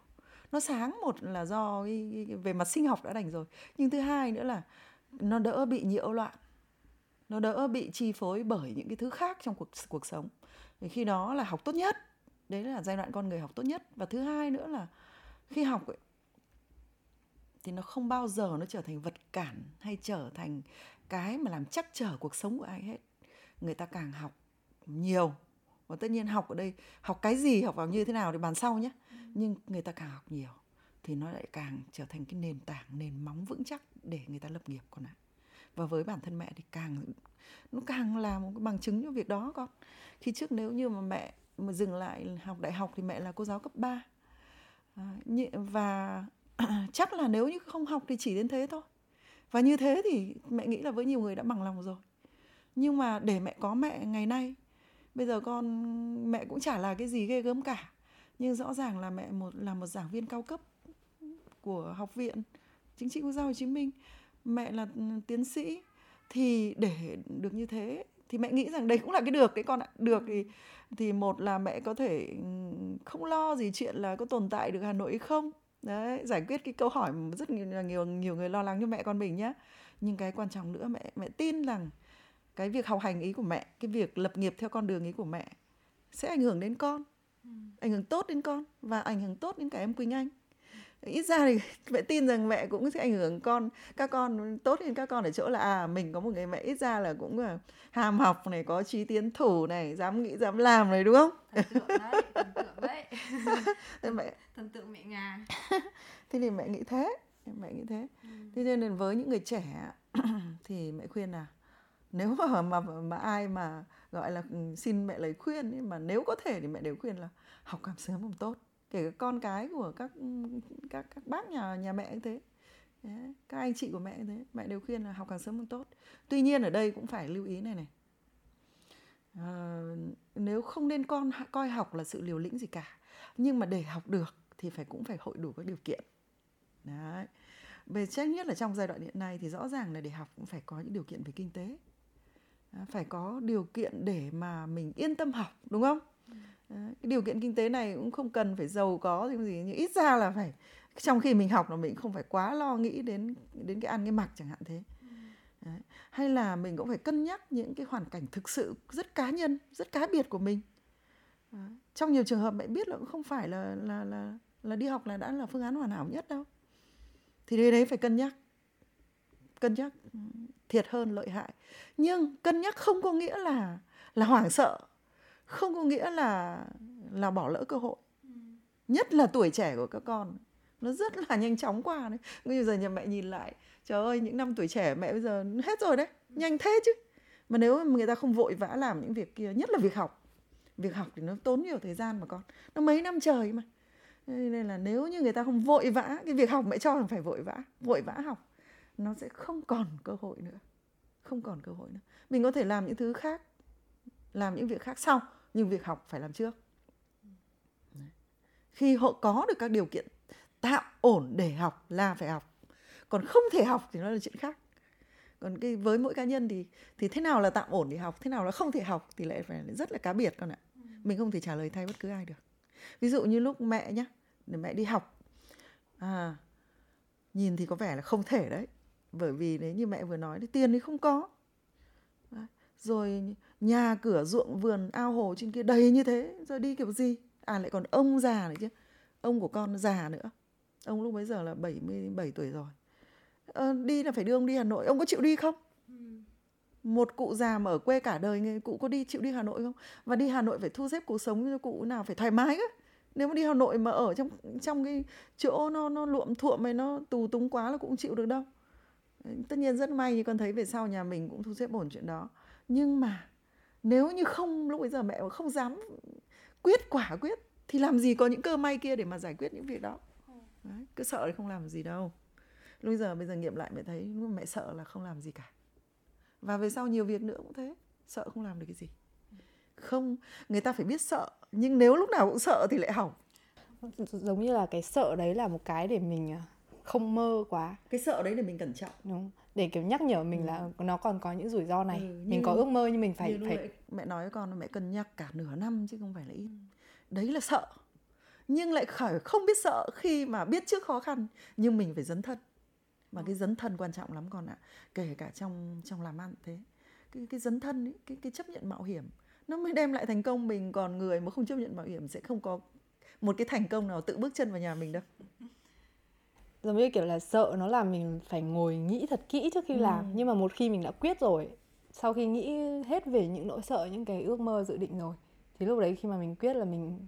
Nó sáng một là do cái, cái, về mặt sinh học đã đành rồi. Nhưng thứ hai nữa là nó đỡ bị nhiễu loạn nó đỡ bị chi phối bởi những cái thứ khác trong cuộc cuộc sống. Thì khi đó là học tốt nhất. Đấy là giai đoạn con người học tốt nhất. Và thứ hai nữa là khi học ấy, thì nó không bao giờ nó trở thành vật cản hay trở thành cái mà làm chắc trở cuộc sống của ai hết. Người ta càng học nhiều. Và tất nhiên học ở đây học cái gì học vào như thế nào thì bàn sau nhé. Nhưng người ta càng học nhiều thì nó lại càng trở thành cái nền tảng nền móng vững chắc để người ta lập nghiệp con ạ và với bản thân mẹ thì càng nó càng là một cái bằng chứng cho việc đó con. Khi trước nếu như mà mẹ mà dừng lại học đại học thì mẹ là cô giáo cấp 3 à, và chắc là nếu như không học thì chỉ đến thế thôi. Và như thế thì mẹ nghĩ là với nhiều người đã bằng lòng rồi. Nhưng mà để mẹ có mẹ ngày nay bây giờ con mẹ cũng chả là cái gì ghê gớm cả. Nhưng rõ ràng là mẹ một là một giảng viên cao cấp của học viện chính trị quốc gia Hồ Chí Minh mẹ là tiến sĩ thì để được như thế thì mẹ nghĩ rằng đây cũng là cái được đấy con ạ. Được thì thì một là mẹ có thể ừ, không lo gì chuyện là có tồn tại được Hà Nội hay không. Đấy giải quyết cái câu hỏi mà rất nhiều nhiều nhiều người lo lắng cho mẹ con mình nhé nhưng cái quan trọng nữa mẹ mẹ tin rằng cái việc học hành ý của mẹ cái việc lập nghiệp theo con đường ý của mẹ sẽ ảnh hưởng đến con ừ. ảnh hưởng tốt đến con và ảnh hưởng tốt đến cả em Quỳnh Anh ít ra thì mẹ tin rằng mẹ cũng sẽ ảnh hưởng con các con tốt hơn các con ở chỗ là à mình có một người mẹ ít ra là cũng là hàm học này có trí tiến thủ này dám nghĩ dám làm này đúng không? Thần tượng đấy thần tượng đấy. Thần, mẹ thần tượng mẹ ngà. Thế thì mẹ nghĩ thế mẹ nghĩ thế. Ừ. thế nên với những người trẻ thì mẹ khuyên là nếu mà mà mà ai mà gọi là ừ, xin mẹ lời khuyên ấy, mà nếu có thể thì mẹ đều khuyên là học càng sớm càng tốt kể cả con cái của các các các bác nhà nhà mẹ như thế. Đấy, các anh chị của mẹ như thế. Mẹ đều khuyên là học càng sớm càng tốt. Tuy nhiên ở đây cũng phải lưu ý này này. À, nếu không nên con coi học là sự liều lĩnh gì cả. Nhưng mà để học được thì phải cũng phải hội đủ các điều kiện. Đấy. Về trách nhất là trong giai đoạn hiện nay thì rõ ràng là để học cũng phải có những điều kiện về kinh tế. Phải có điều kiện để mà mình yên tâm học đúng không? Cái điều kiện kinh tế này cũng không cần phải giàu có gì gì nhưng ít ra là phải, trong khi mình học là mình không phải quá lo nghĩ đến đến cái ăn cái mặc chẳng hạn thế Đấy. hay là mình cũng phải cân nhắc những cái hoàn cảnh thực sự rất cá nhân, rất cá biệt của mình Đấy. trong nhiều trường hợp mẹ biết là cũng không phải là là là là đi học là đã là phương án hoàn hảo nhất đâu thì đấy đấy phải cân nhắc cân nhắc ừ, thiệt hơn, lợi hại nhưng cân nhắc không có nghĩa là là hoảng sợ không có nghĩa là là bỏ lỡ cơ hội. Nhất là tuổi trẻ của các con. Nó rất là nhanh chóng qua đấy. Bây giờ nhà mẹ nhìn lại trời ơi những năm tuổi trẻ mẹ bây giờ hết rồi đấy. Nhanh thế chứ. Mà nếu mà người ta không vội vã làm những việc kia nhất là việc học. Việc học thì nó tốn nhiều thời gian mà con. Nó mấy năm trời mà. Nên là nếu như người ta không vội vã cái việc học mẹ cho là phải vội vã vội vã học nó sẽ không còn cơ hội nữa. Không còn cơ hội nữa. Mình có thể làm những thứ khác làm những việc khác sau nhưng việc học phải làm trước. Khi họ có được các điều kiện tạo ổn để học là phải học. Còn không thể học thì nó là chuyện khác. Còn cái với mỗi cá nhân thì thì thế nào là tạm ổn để học thế nào là không thể học thì lại phải rất là cá biệt con ạ. Mình không thể trả lời thay bất cứ ai được. Ví dụ như lúc mẹ nhá để mẹ đi học. À nhìn thì có vẻ là không thể đấy. Bởi vì đấy như mẹ vừa nói đấy tiền thì không có. Rồi nhà cửa ruộng vườn ao hồ trên kia đầy như thế rồi đi kiểu gì? À lại còn ông già này chứ. Ông của con già nữa. Ông lúc bấy giờ là 77 tuổi rồi. Ờ, đi là phải đưa ông đi Hà Nội. Ông có chịu đi không? Một cụ già mà ở quê cả đời cụ có đi chịu đi Hà Nội không? Và đi Hà Nội phải thu xếp cuộc sống cho cụ nào phải thoải mái á nếu mà đi Hà Nội mà ở trong trong cái chỗ nó nó luộm thuộm này nó tù túng quá là cũng chịu được đâu. Tất nhiên rất may như con thấy về sau nhà mình cũng thu xếp ổn chuyện đó. Nhưng mà nếu như không lúc bây giờ mẹ không dám quyết quả quyết thì làm gì có những cơ may kia để mà giải quyết những việc đó? Đấy, cứ sợ thì không làm gì đâu. Lúc bây giờ bây giờ nghiệm lại mẹ thấy mẹ sợ là không làm gì cả. Và về sau nhiều việc nữa cũng thế sợ không làm được cái gì. Không người ta phải biết sợ nhưng nếu lúc nào cũng sợ thì lại hỏng. Giống như là cái sợ đấy là một cái để mình à, không mơ quá. Cái sợ đấy để mình cẩn trọng. Đúng. Để kiểu nhắc nhở mình ừ. là nó còn có những rủi ro này. Ừ, mình có ước mơ nhưng mình phải phải mẹ, mẹ nói với con là mẹ cân nhắc cả nửa năm chứ không phải là ít. Đấy là sợ. Nhưng lại khỏi không biết sợ khi mà biết trước khó khăn. Nhưng mình phải dấn thân. Mà cái dấn thân quan trọng lắm con ạ. Kể cả trong trong làm ăn thế. Cái cái dấn thân ấy, cái cái chấp nhận mạo hiểm nó mới đem lại thành công. Mình còn người mà không chấp nhận mạo hiểm sẽ không có một cái thành công nào tự bước chân vào nhà mình đâu giống như kiểu là sợ nó làm mình phải ngồi nghĩ thật kỹ trước khi ừ. làm nhưng mà một khi mình đã quyết rồi sau khi nghĩ hết về những nỗi sợ những cái ước mơ dự định rồi thì lúc đấy khi mà mình quyết là mình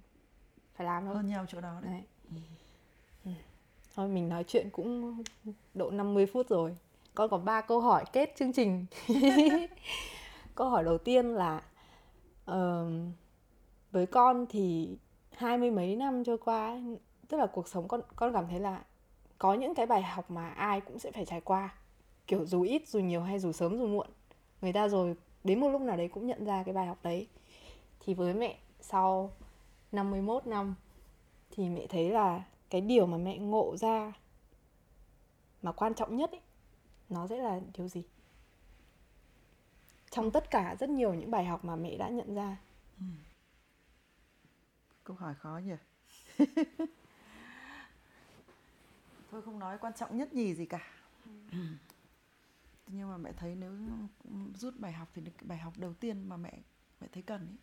phải làm thôi hơn nhau chỗ đó đấy, đấy. Ừ. Ừ. thôi mình nói chuyện cũng độ 50 phút rồi con có ba câu hỏi kết chương trình câu hỏi đầu tiên là uh, với con thì hai mươi mấy năm trôi qua tức là cuộc sống con con cảm thấy là có những cái bài học mà ai cũng sẽ phải trải qua, kiểu dù ít, dù nhiều hay dù sớm, dù muộn. Người ta rồi, đến một lúc nào đấy cũng nhận ra cái bài học đấy. Thì với mẹ, sau 51 năm, thì mẹ thấy là cái điều mà mẹ ngộ ra mà quan trọng nhất ấy, nó sẽ là điều gì? Trong tất cả rất nhiều những bài học mà mẹ đã nhận ra. Ừ. câu hỏi khó nhỉ? thôi không nói quan trọng nhất gì gì cả ừ. nhưng mà mẹ thấy nếu rút bài học thì bài học đầu tiên mà mẹ mẹ thấy cần ấy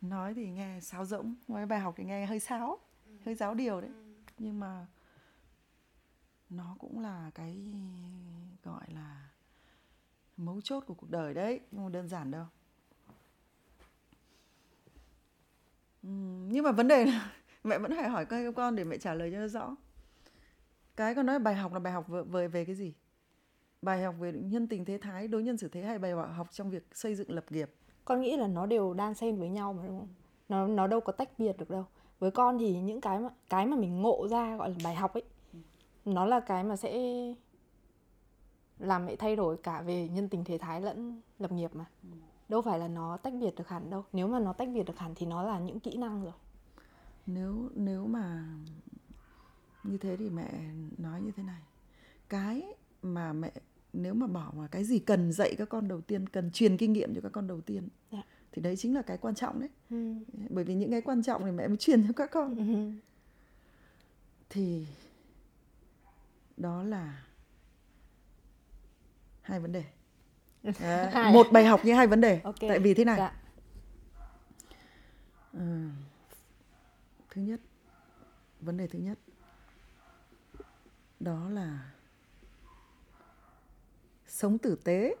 nói thì nghe sáo rỗng nói bài học thì nghe hơi sáo ừ. hơi giáo điều đấy ừ. nhưng mà nó cũng là cái gọi là mấu chốt của cuộc đời đấy không mà đơn giản đâu ừ, nhưng mà vấn đề là mẹ vẫn phải hỏi các con để mẹ trả lời cho nó rõ. Cái con nói bài học là bài học về về cái gì? Bài học về nhân tình thế thái, đối nhân xử thế hay bài học trong việc xây dựng lập nghiệp. Con nghĩ là nó đều đan xen với nhau mà, đúng không? Nó nó đâu có tách biệt được đâu. Với con thì những cái mà cái mà mình ngộ ra gọi là bài học ấy, nó là cái mà sẽ làm mẹ thay đổi cả về nhân tình thế thái lẫn lập nghiệp mà. Đâu phải là nó tách biệt được hẳn đâu. Nếu mà nó tách biệt được hẳn thì nó là những kỹ năng rồi nếu nếu mà như thế thì mẹ nói như thế này cái mà mẹ nếu mà bỏ mà cái gì cần dạy các con đầu tiên cần truyền kinh nghiệm cho các con đầu tiên dạ. thì đấy chính là cái quan trọng đấy ừ. bởi vì những cái quan trọng thì mẹ mới truyền cho các con ừ. thì đó là hai vấn đề à, một bài học như hai vấn đề okay. tại vì thế này dạ. à, thứ nhất, vấn đề thứ nhất, đó là sống tử tế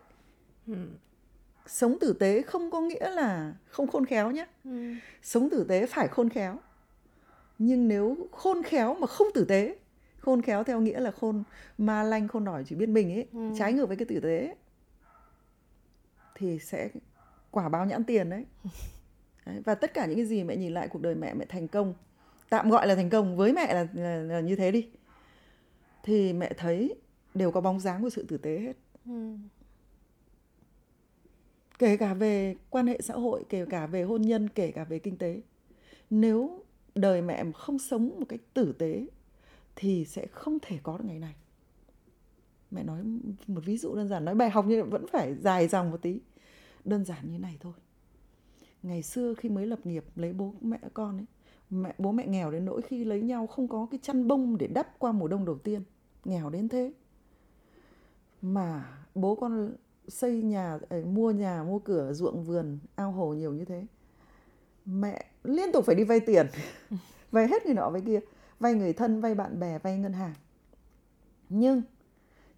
ừ. sống tử tế không có nghĩa là không khôn khéo nhé ừ. sống tử tế phải khôn khéo nhưng nếu khôn khéo mà không tử tế, khôn khéo theo nghĩa là khôn, ma lanh khôn nổi chỉ biết mình ấy ừ. trái ngược với cái tử tế thì sẽ quả báo nhãn tiền đấy. đấy, và tất cả những cái gì mẹ nhìn lại cuộc đời mẹ mẹ thành công tạm gọi là thành công với mẹ là, là, là như thế đi. Thì mẹ thấy đều có bóng dáng của sự tử tế hết. Ừ. kể cả về quan hệ xã hội kể cả về hôn nhân kể cả về kinh tế. Nếu đời mẹ không sống một cách tử tế thì sẽ không thể có được ngày này. Mẹ nói một ví dụ đơn giản nói bài học như vẫn phải dài dòng một tí. Đơn giản như này thôi. Ngày xưa khi mới lập nghiệp lấy bố mẹ con ấy mẹ, bố mẹ nghèo đến nỗi khi lấy nhau không có cái chăn bông để đắp qua mùa đông đầu tiên. Nghèo đến thế. Mà bố con xây nhà ờ, mua nhà, mua cửa, ruộng vườn, ao hồ nhiều như thế. Mẹ liên tục phải đi vay tiền, vay hết người nọ vay kia, vay người thân, vay bạn bè, vay ngân hàng. Nhưng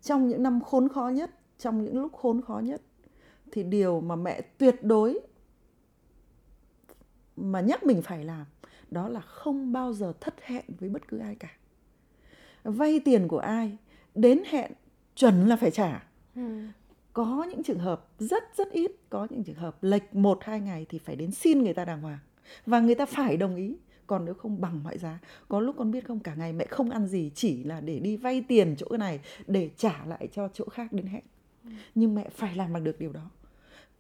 trong những năm khốn khó nhất, trong những lúc khốn khó nhất, thì điều mà mẹ tuyệt đối mà nhắc mình phải làm đó là không bao giờ thất hẹn với bất cứ ai cả. Vay tiền của ai đến hẹn chuẩn là phải trả. Ừ. có những trường hợp rất rất ít có những trường hợp lệch một hai ngày thì phải đến xin người ta đàng hoàng. Và người ta phải đồng ý còn nếu không bằng mọi giá. Có lúc con biết không cả ngày mẹ không ăn gì chỉ là để đi vay tiền chỗ này để trả lại cho chỗ khác đến hẹn. Ừ. nhưng mẹ phải làm bằng được điều đó.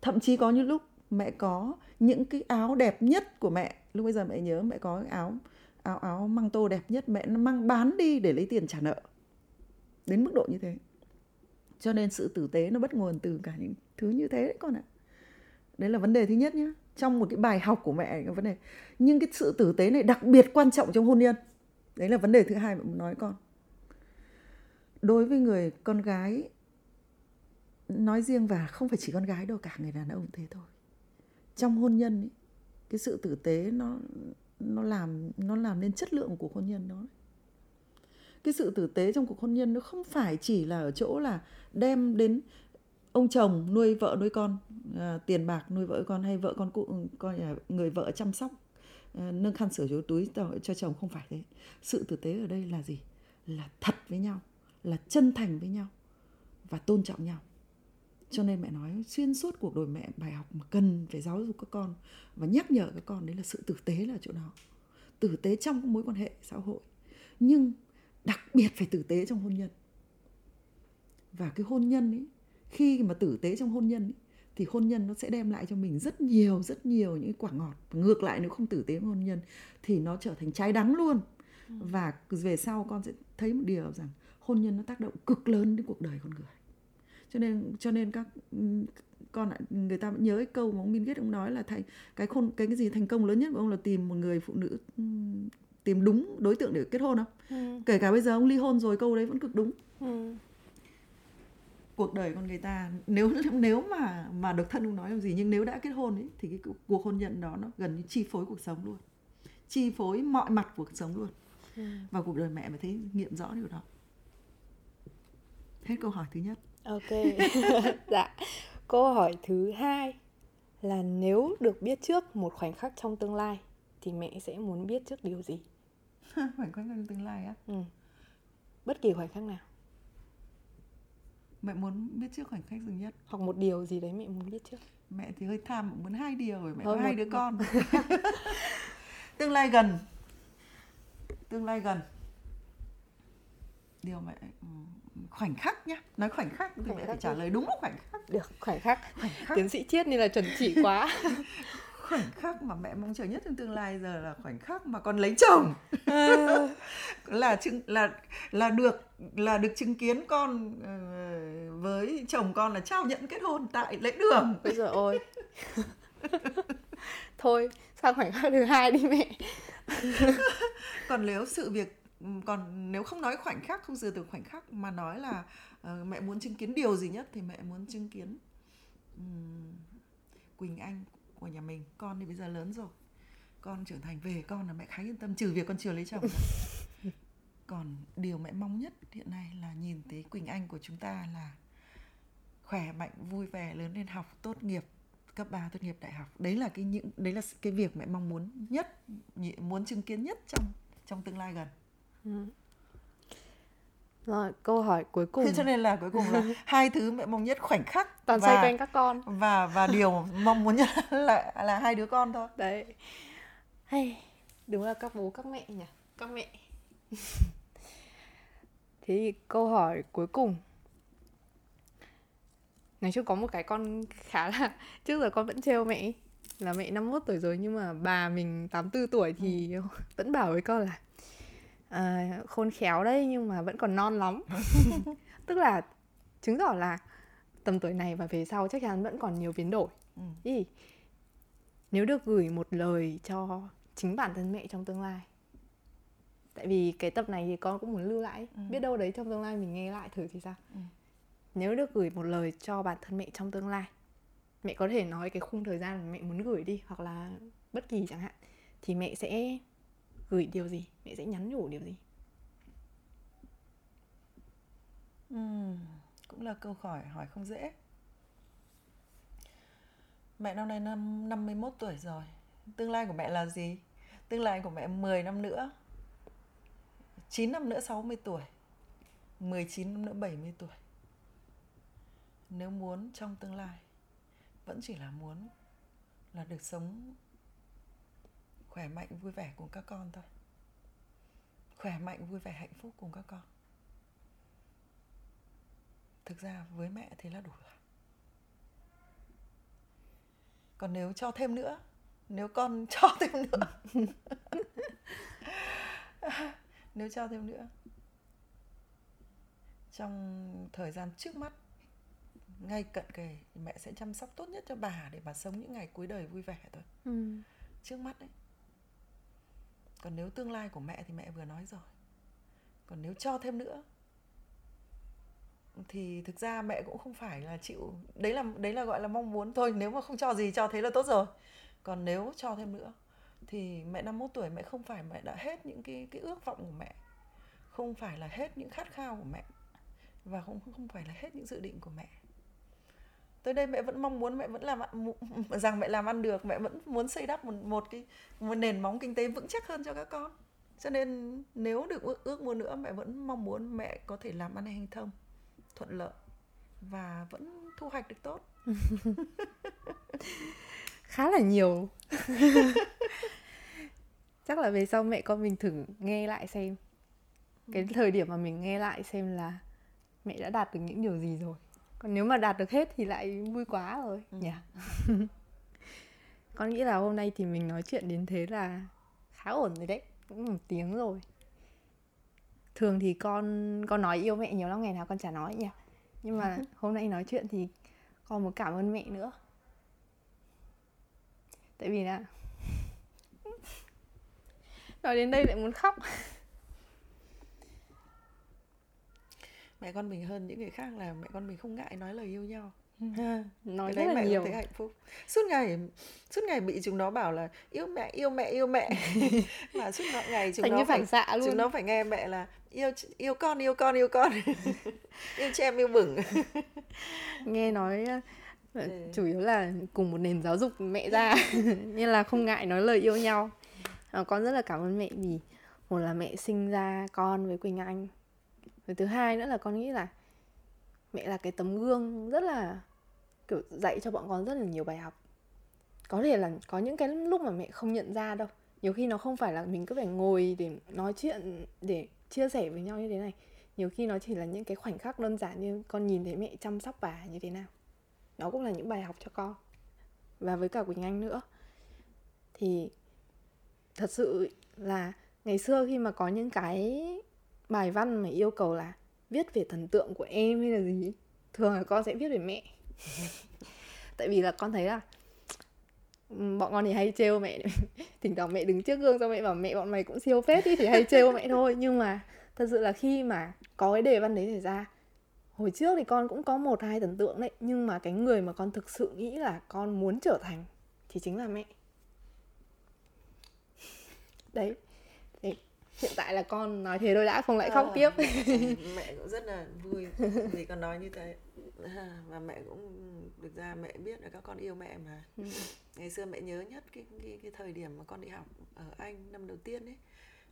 Thậm chí có những lúc mẹ có những cái áo đẹp nhất của mẹ lúc bây giờ mẹ nhớ mẹ có cái áo áo áo măng tô đẹp nhất mẹ nó mang bán đi để lấy tiền trả nợ. Đến mức độ như thế. Cho nên sự tử tế nó bắt nguồn từ cả những thứ như thế đấy con ạ. Đấy là vấn đề thứ nhất nhé trong một cái bài học của mẹ cái vấn đề. Nhưng cái sự tử tế này đặc biệt quan trọng trong hôn nhân. Đấy là vấn đề thứ hai mẹ muốn nói con. Đối với người con gái nói riêng và không phải chỉ con gái đâu cả người đàn ông thế thôi. Trong hôn nhân ấy, cái sự tử tế nó nó làm nó làm nên chất lượng của hôn nhân đó. Cái sự tử tế trong cuộc hôn nhân nó không phải chỉ là ở chỗ là đem đến ông chồng nuôi vợ nuôi con à, tiền bạc nuôi vợ con hay vợ con cụ coi là người vợ chăm sóc à, nâng khăn sửa chối túi cho chồng không phải thế. Sự tử tế ở đây là gì? Là thật với nhau là chân thành với nhau và tôn trọng nhau cho nên mẹ nói xuyên suốt cuộc đời mẹ bài học mà cần phải giáo dục các con và nhắc nhở các con đấy là sự tử tế là chỗ đó tử tế trong các mối quan hệ xã hội nhưng đặc biệt phải tử tế trong hôn nhân. Và cái hôn nhân ấy khi mà tử tế trong hôn nhân ấy, thì hôn nhân nó sẽ đem lại cho mình rất nhiều rất nhiều những quả ngọt. Ngược lại nếu không tử tế hôn nhân thì nó trở thành trái đắng luôn. Ừ. và về sau con sẽ thấy một điều rằng hôn nhân nó tác động cực lớn đến cuộc đời con người cho nên cho nên các con người ta vẫn nhớ cái câu mà ông Bill Gates ông nói là thành cái khôn cái cái gì thành công lớn nhất của ông là tìm một người phụ nữ tìm đúng đối tượng để kết hôn không ừ. kể cả bây giờ ông ly hôn rồi câu đấy vẫn cực đúng ừ. cuộc đời con người ta nếu nếu mà mà độc thân không nói làm gì nhưng nếu đã kết hôn ấy thì cái cuộc hôn nhân đó nó gần như chi phối cuộc sống luôn chi phối mọi mặt của cuộc sống luôn ừ. và cuộc đời mẹ mới thấy nghiệm rõ điều đó hết câu hỏi thứ nhất ok. Dạ. Câu hỏi thứ hai là nếu được biết trước một khoảnh khắc trong tương lai thì mẹ sẽ muốn biết trước điều gì? Khoảnh khắc trong tương lai á? Ừ. bất kỳ khoảnh khắc nào. Mẹ muốn biết trước khoảnh khắc gì nhất. Hoặc một điều gì đấy mẹ muốn biết trước. Mẹ thì hơi tham muốn hai điều rồi mẹ Thôi, có hai đứa con. Tương lai gần. Tương lai gần. Điều mẹ ừ, khoảnh khắc nhá. Nói khoảnh khắc thì mẹ phải trả lời đúng khoảnh khắc. Được khoảnh khắc, khoảnh khắc. tiến sĩ triết nên là chuẩn chỉ quá. Khoảnh khắc mà mẹ mong chờ nhất trong tương lai giờ là khoảnh khắc mà con lấy chồng. À. là chứng là là được là được chứng kiến con uh, với chồng con là trao nhận kết hôn tại lễ đường. Bây giờ ôi thôi sang khoảnh khắc thứ hai đi mẹ. Còn nếu sự việc còn nếu không nói khoảnh khắc không dựa từ khoảnh khắc mà nói là uh, mẹ muốn chứng kiến điều gì nhất thì mẹ muốn chứng kiến um, Quỳnh Anh của nhà mình. Con thì bây giờ lớn rồi. Con trưởng thành về con là mẹ khá yên tâm trừ việc con chưa lấy chồng. Còn điều mẹ mong nhất hiện nay là nhìn thấy Quỳnh Anh của chúng ta là khỏe mạnh vui vẻ lớn lên học tốt nghiệp cấp 3 tốt nghiệp đại học. Đấy là cái những đấy là cái việc mẹ mong muốn nhất muốn chứng kiến nhất trong trong tương lai gần. Ừ. Rồi, câu hỏi cuối cùng. Thế cho nên là cuối cùng là hai thứ mẹ mong nhất khoảnh khắc toàn xoay quanh các con. Và và điều mong muốn nhất là là hai đứa con thôi. Đấy. Hay đúng là các bố các mẹ nhỉ? Các mẹ. Thế thì câu hỏi cuối cùng Nói chung có một cái con khá là Trước giờ con vẫn trêu mẹ Là mẹ 51 tuổi rồi Nhưng mà bà mình 84 tuổi thì ừ. vẫn bảo với con là à, khôn khéo đấy nhưng mà vẫn còn non lắm tức là chứng tỏ là tầm tuổi này và về sau chắc chắn vẫn còn nhiều biến đổi ừ. ý nếu được gửi một lời cho chính bản thân mẹ trong tương lai tại vì cái tập này thì con cũng muốn lưu lại Ừ. biết đâu đấy trong tương lai mình nghe lại thử thì sao Ừ. nếu được gửi một lời cho bản thân mẹ trong tương lai mẹ có thể nói cái khung thời gian mà mẹ muốn gửi đi hoặc là bất kỳ chẳng hạn thì mẹ sẽ gửi điều gì mẹ sẽ nhắn nhủ điều gì Ừm, cũng là câu hỏi hỏi không dễ. Mẹ năm nay năm 51 tuổi rồi. Tương lai của mẹ là gì? Tương lai của mẹ 10 năm nữa. 9 năm nữa 60 tuổi. 19 năm nữa 70 tuổi. Nếu muốn trong tương lai vẫn chỉ là muốn là được sống khỏe mạnh vui vẻ cùng các con thôi. Khỏe mạnh vui vẻ hạnh phúc cùng các con. Thực ra với mẹ thì là đủ rồi. Còn nếu cho thêm nữa nếu con cho thêm nữa. Nếu cho thêm nữa. Trong thời gian trước mắt ngay cận kề mẹ sẽ chăm sóc tốt nhất cho bà để bà sống những ngày cuối đời vui vẻ thôi. Trước mắt đấy còn nếu tương lai của mẹ thì mẹ vừa nói rồi. Còn nếu cho thêm nữa, thì thực ra mẹ cũng không phải là chịu, đấy là đấy là gọi là mong muốn thôi. Nếu mà không cho gì, cho thế là tốt rồi. Còn nếu cho thêm nữa, thì mẹ 51 tuổi mẹ không phải mẹ đã hết những cái cái ước vọng của mẹ. Không phải là hết những khát khao của mẹ. Và cũng không phải là hết những dự định của mẹ tới đây mẹ vẫn mong muốn mẹ vẫn làm rằng mẹ làm ăn được mẹ vẫn muốn xây đắp một một cái một nền móng kinh tế vững chắc hơn cho các con. Cho nên nếu được ước, ước muốn nữa mẹ vẫn mong muốn mẹ có thể làm ăn hành thông thuận lợi và vẫn thu hoạch được tốt. Khá là nhiều. Chắc là về sau mẹ con mình thử nghe lại xem. Cái thời điểm mà mình nghe lại xem là mẹ đã đạt được những điều gì rồi còn nếu mà đạt được hết thì lại vui quá rồi. Ừ. nhỉ? Con nghĩ là hôm nay thì mình nói chuyện đến thế là khá ổn rồi đấy cũng một tiếng rồi. Thường thì con con nói yêu mẹ nhiều lắm ngày nào con chả nói nhỉ? Nhưng mà hôm nay nói chuyện thì con muốn cảm ơn mẹ nữa. Tại vì là nói đến đây lại muốn khóc mẹ con mình hơn những người khác là mẹ con mình không ngại nói lời yêu nhau. Nói cái rất đấy là mẹ nhiều. thấy hạnh phúc. Suốt ngày suốt ngày bị chúng nó bảo là yêu mẹ yêu mẹ yêu mẹ. Mà suốt mọi ngày chúng thành nó như phải phản xạ luôn. chúng nó phải nghe mẹ là yêu yêu con yêu con yêu con. Yêu cho em yêu bửng. Nghe nói ờ, Ừ. chủ yếu là cùng một nền giáo dục mẹ ra nên là không ngại nói lời yêu nhau. Ờ, con rất là cảm ơn mẹ vì một là mẹ sinh ra con với Quỳnh Anh và thứ hai nữa là con nghĩ là mẹ là cái tấm gương rất là, kiểu, dạy cho bọn con rất là nhiều bài học. Có thể là có những cái lúc mà mẹ không nhận ra đâu. Nhiều khi nó không phải là mình cứ phải ngồi để nói chuyện, để chia sẻ với nhau như thế này. Nhiều khi nó chỉ là những cái khoảnh khắc đơn giản như con nhìn thấy mẹ chăm sóc bà như thế nào. Nó cũng là những bài học cho con. Và với cả Quỳnh Anh nữa. Thì thật sự là ngày xưa khi mà có những cái bài văn mà yêu cầu là viết về thần tượng của em hay là gì thường là con sẽ viết về mẹ. Tại vì là con thấy là bọn con thì hay trêu mẹ. Thỉnh thoảng mẹ đứng trước gương cho mẹ bảo mẹ bọn mày cũng siêu phết ý, thì hay trêu mẹ thôi. Nhưng mà thật sự là khi mà có cái đề văn đấy xảy ra, hồi trước thì con cũng có một, hai thần tượng đấy, nhưng mà cái người mà con thực sự nghĩ là con muốn trở thành thì chính là mẹ. Đấy hiện tại là con nói thế thôi đã không lại khóc Ờ, tiếp mẹ, mẹ cũng rất là vui vì con nói như thế À, và mẹ cũng được ra mẹ biết là các con yêu mẹ mà Ừ. ngày xưa mẹ nhớ nhất cái cái, cái thời điểm mà con đi học ở Anh năm đầu tiên ấy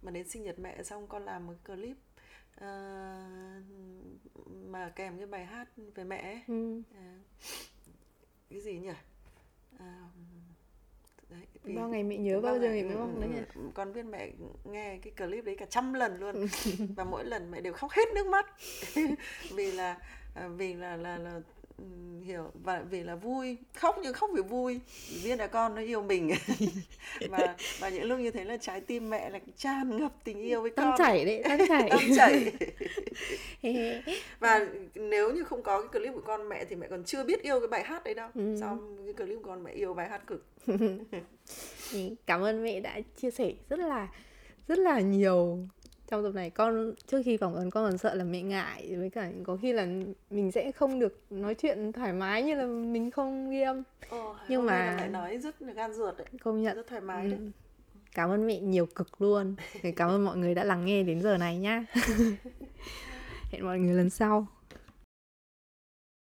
mà đến sinh nhật mẹ xong con làm một clip ờ, mà kèm cái bài hát về mẹ ấy. ừ. À, cái gì nhỉ à, đấy, vì- bao ngày mẹ nhớ bao Vâng giờ ngày ừ, không? ừ, đấy ừ. nhỉ con biết mẹ nghe cái clip đấy cả trăm lần luôn. Và mỗi lần mẹ đều khóc hết nước mắt. Vì là à, vì là là là hiểu và vì là vui khóc nhưng khóc vì vui. Biết là con nó yêu mình. Và và những lúc như thế là trái tim mẹ là tràn ngập tình yêu với tâm con. chảy đấy tâm chảy. Tâm chảy. Và nếu như không có cái clip của con mẹ thì mẹ còn chưa biết yêu cái bài hát đấy đâu. Ừ. xong cái clip của con mẹ yêu bài hát cực. Cảm ơn mẹ đã chia sẻ rất là rất là nhiều trong tập này con trước khi phỏng vấn con còn sợ là mẹ ngại với cả có khi là mình sẽ không được nói chuyện thoải mái như là mình không ghi âm. Ồ, Nhưng mà- mẹ nói rất là gan ruột đấy công nhận. rất thoải mái đấy. Ừ. cảm ơn mẹ nhiều cực luôn. Cảm ơn mọi người đã lắng nghe đến giờ này nhá. Hẹn mọi người lần sau